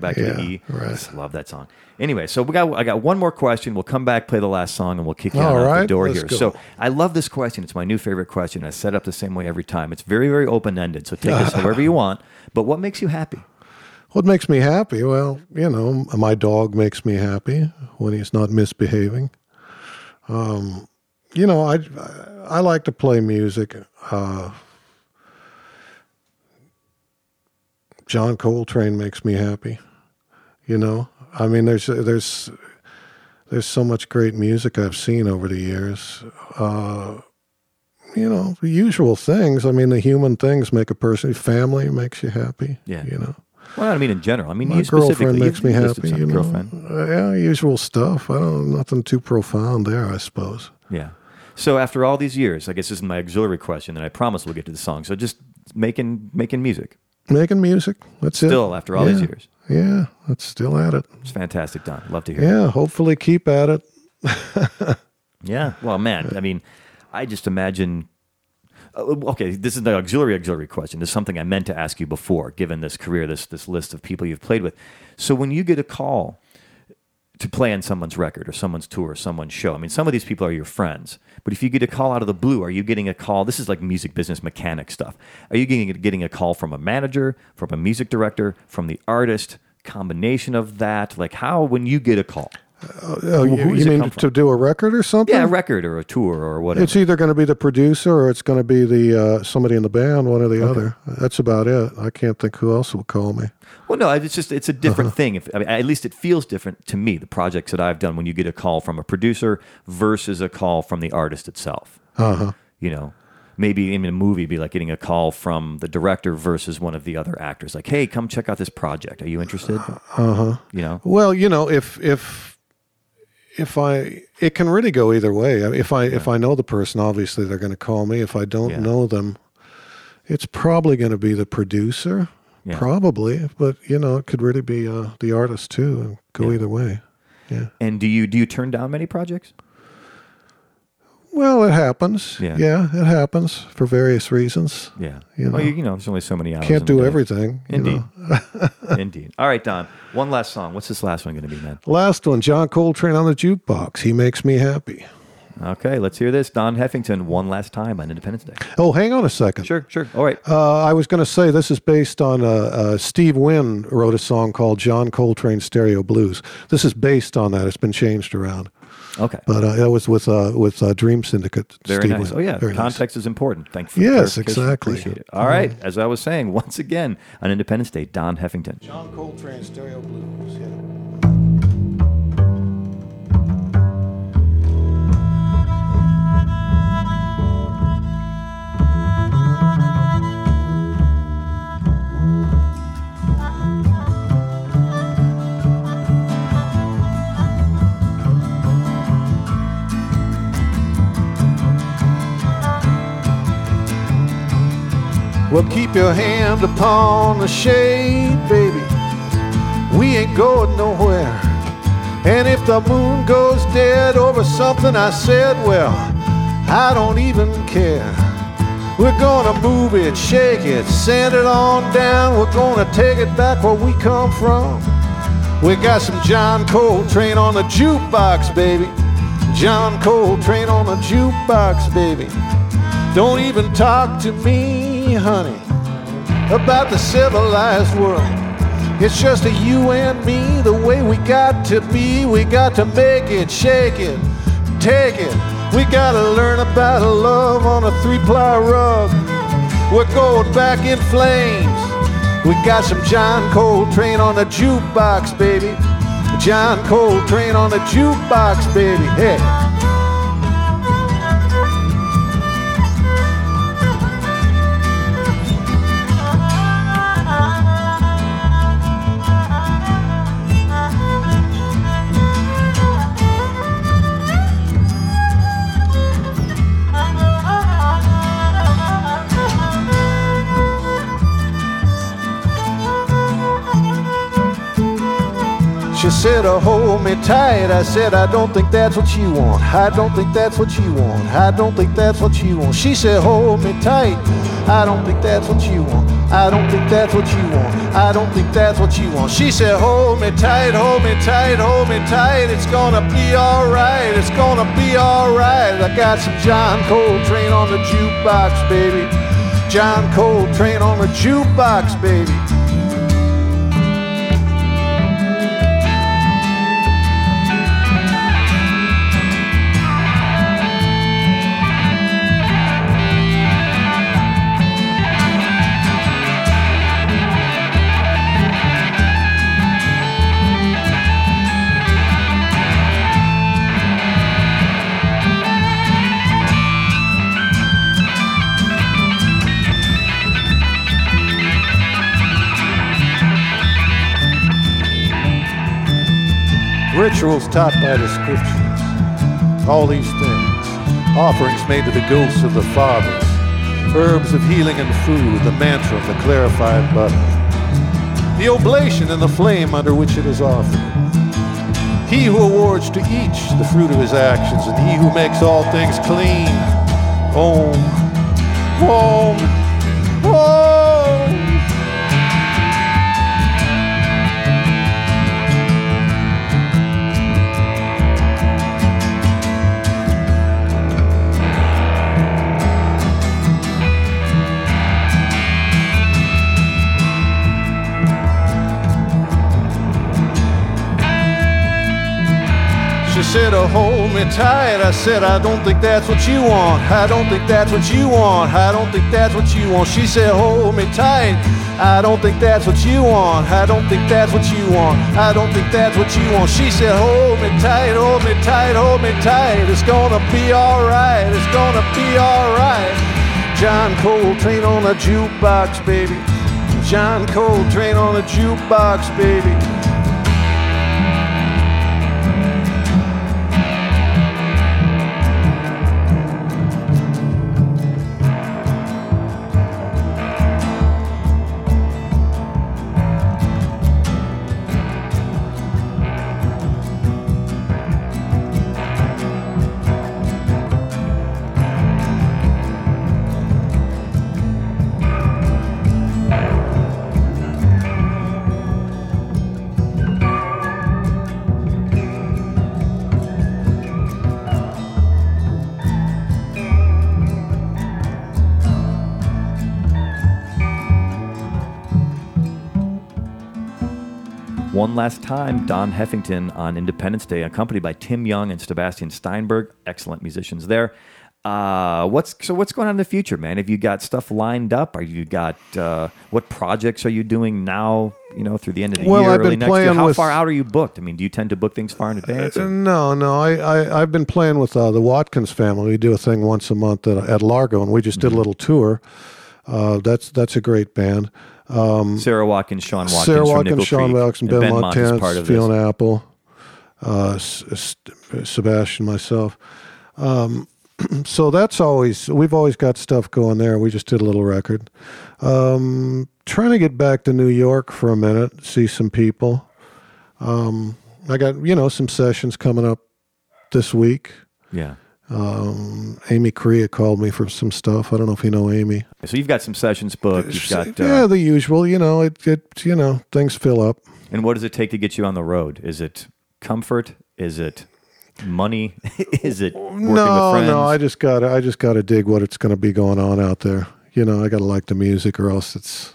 back to the E. right. Just love that song. Anyway, so we got I got one more question. We'll come back, play the last song, and we'll kick you All out the door let's here. go. So I love this question. It's my new favorite question. I set up the same way every time. It's very, very open ended. So take this however you want. But what makes you happy? What makes me happy? Well, you know, my dog makes me happy when he's not misbehaving. Um, you know, I I like to play music. Uh, John Coltrane makes me happy. You know, I mean, there's there's there's so much great music I've seen over the years. Uh, you know, the usual things. I mean, the human things make a person. Family makes you happy. Yeah. You know. Well, I mean in general. I mean My girlfriend makes me happy. You know, girlfriend. Yeah, usual stuff. I don't nothing too profound there, I suppose. Yeah. So after all these years, I guess this is my auxiliary question, and I promise we'll get to the song. So just making making music Making music. That's it. still after all these years. Yeah, that's still at it. It's fantastic, Don. Love to hear. it. Yeah, hopefully keep at it. Yeah. Well, man, I mean, I just imagine. uh, Okay, this is the auxiliary auxiliary question. This is something I meant to ask you before, given this career, this this list of people you've played with. So when you get a call to play on someone's record or someone's tour or someone's show, I mean, some of these people are your friends. But if you get a call out of the blue, are you getting a call? This is like music business mechanic stuff. Are you getting getting a call from a manager, from a music director, from the artist? Combination of that, like how when you get a call, Who- you, you mean to do a record or something? yeah, a record or a tour or whatever. It's either going to be the producer or it's going to be the uh, somebody in the band, one or the other. That's about it. I can't think who else will call me. Well, no, it's just it's a different Uh-huh. thing. If I mean, at least it feels different to me. The projects that I've done when you get a call from a producer versus a call from the artist itself. Uh huh. You know, maybe in a movie, be like getting a call from the director versus one of the other actors. Like, hey, come check out this project. Are you interested? Uh huh. You know, Well, you know, if if if I, it can really go either way. If I if I know the person, obviously they're going to call me. If I don't Yeah. know them, it's probably going to be the producer, Yeah. probably. But you know, it could really be uh, the artist too, and go Yeah. either way. Yeah. And do you do you turn down many projects? Well, it happens. Yeah. Yeah, it happens for various reasons. Yeah. You well, know. you, you know, there's only so many hours. Can't do everything. you Indeed. know. Indeed. All right, Don. One last song. What's this last one going to be, man? Last one, John Coltrane on the jukebox. He makes me happy. Okay, let's hear this. Don Heffington, one last time on Independence Day. Oh, hang on a second. Sure, sure. All right. Uh, I was going to say this is based on uh, uh, Steve Wynn wrote a song called John Coltrane Stereo Blues. This is based on that. It's been changed around, Okay. but uh, that was with uh, with uh, Dream Syndicate. Very Steve nice. Wynn. Oh, yeah. Very nice. Context is important. Thank you. for Yes, clarification. exactly. Appreciate it. All right. As I was saying, once again, on Independence Day, Don Heffington. John Coltrane Stereo Blues. Yeah. Well, keep your hand upon the shade, baby. We ain't going nowhere. And if the moon goes dead over something I said, well, I don't even care. We're gonna move it, shake it, send it on down. We're gonna take it back where we come from. We got some John Coltrane on the jukebox, baby. John Coltrane on the jukebox, baby. Don't even talk to me, honey, about the civilized world. It's just a you and me, the way we got to be. We got to make it, shake it, take it. We gotta learn about love on a three ply rug. We're going back in flames. We got some John Coltrane on the jukebox, baby. John Coltrane on the jukebox, baby. Hey. She said, oh, hold me tight. I said, I don't think that's what you want. I don't think that's what you want. I don't think that's what you want. She said, hold me tight. I don't think that's what you want. I don't think that's what you want. I don't think that's what you want. She said, hold me tight, hold me tight, hold me tight. It's gonna be alright. It's gonna be alright. I got some John Coltrane on the jukebox, baby. John Coltrane on the jukebox, baby. Rituals taught by the scriptures. All these things. Offerings made to the ghosts of the fathers. Herbs of healing and food. The mantra of the clarified butter. The oblation and the flame under which it is offered. He who awards to each the fruit of his actions, and he who makes all things clean. Om. Om. She said, oh, hold me tight. I said, I don't think that's what you want. I don't think that's what you want. I don't think that's what you want. She said, hold me tight. I don't think that's what you want. I don't think that's what you want. I don't think that's what you want. She said, hold me tight, hold me tight, hold me tight. It's gonna be alright. It's gonna be alright. John Coltrane on the jukebox, baby. John Coltrane on the jukebox, baby. One last time, Don Heffington on Independence Day, accompanied by Tim Young and Sebastian Steinberg. Excellent musicians there. Uh, what's so? What's going on in the future, man? Have you got stuff lined up? Are you got uh, what projects are you doing now? You know, through the end of the Well, year, I've early been next year. How with- far out are you booked? I mean, do you tend to book things far in advance? or- No, no. I, I I've been playing with uh, the Watkins family. We do a thing once a month at, at Largo, and we just Mm-hmm. did a little tour. Uh, that's that's a great band. Sara Watkins, Sean Watkins, Sara Watkins, Sean Watkins, Ben, Benmont is Montez, part of this. Apple, uh, S- S- Sebastian, myself. Um, so that's always we've always got stuff going there. We just did a little record. Um, trying to get back to New York for a minute, see some people. Um, I got you know some sessions coming up this week. Yeah. Amy Correia called me for some stuff. I don't know if you know Amy. So you've got some sessions booked. You've got. Uh, yeah, the usual. You know, it, it you know things fill up. And what does it take to get you on the road? Is it comfort? Is it money? Is it working no, with friends? no, I just got I just got to dig what it's going to be going on out there. You know, I got to like the music, or else it's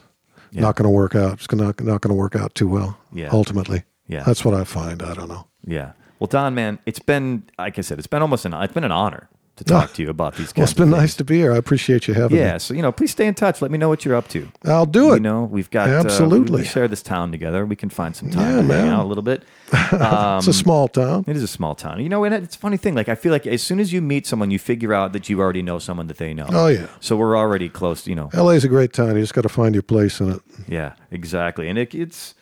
Yeah. not going to work out. It's gonna, not going to work out too well. Yeah. ultimately. Yeah. that's what I find. I don't know. yeah. Well, Don, man, it's been like I said, it's been almost an it's been an honor to talk to you about these. Well, it's been nice to be here. I appreciate you having Yeah, me. so you know, please stay in touch. Let me know what you're up to. I'll do it. You know, we've got uh, we- Absolutely. we, share this town together. We can find some time Yeah, to hang out a little bit. Um, it's a small town. It is a small town. You know, and it's a funny thing. Like, I feel like as soon as you meet someone, you figure out that you already know someone that they know. Oh yeah, So we're already close. You know, LA's a great town. You just got to find your place in it. Yeah, exactly. And it, it's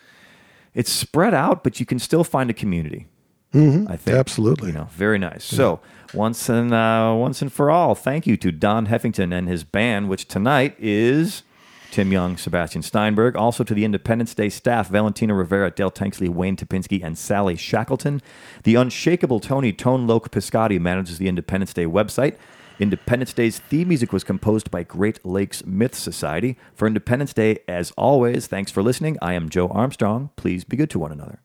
it's spread out, but you can still find a community. Mm-hmm. I think Absolutely. You know, very nice. So once and uh, once and for all, thank you to Don Heffington and his band, which tonight is Tim Young, Sebastian Steinberg. Also to the Independence Day staff, Valentina Rivera, Dale Tanksley, Wayne Topinski, and Sally Shackleton. The unshakable Tony Tone Loc Piscotti manages the Independence Day website. Independence Day's theme music was composed by Great Lakes Myth Society. For Independence Day, as always, thanks for listening. I am Joe Armstrong. Please be good to one another.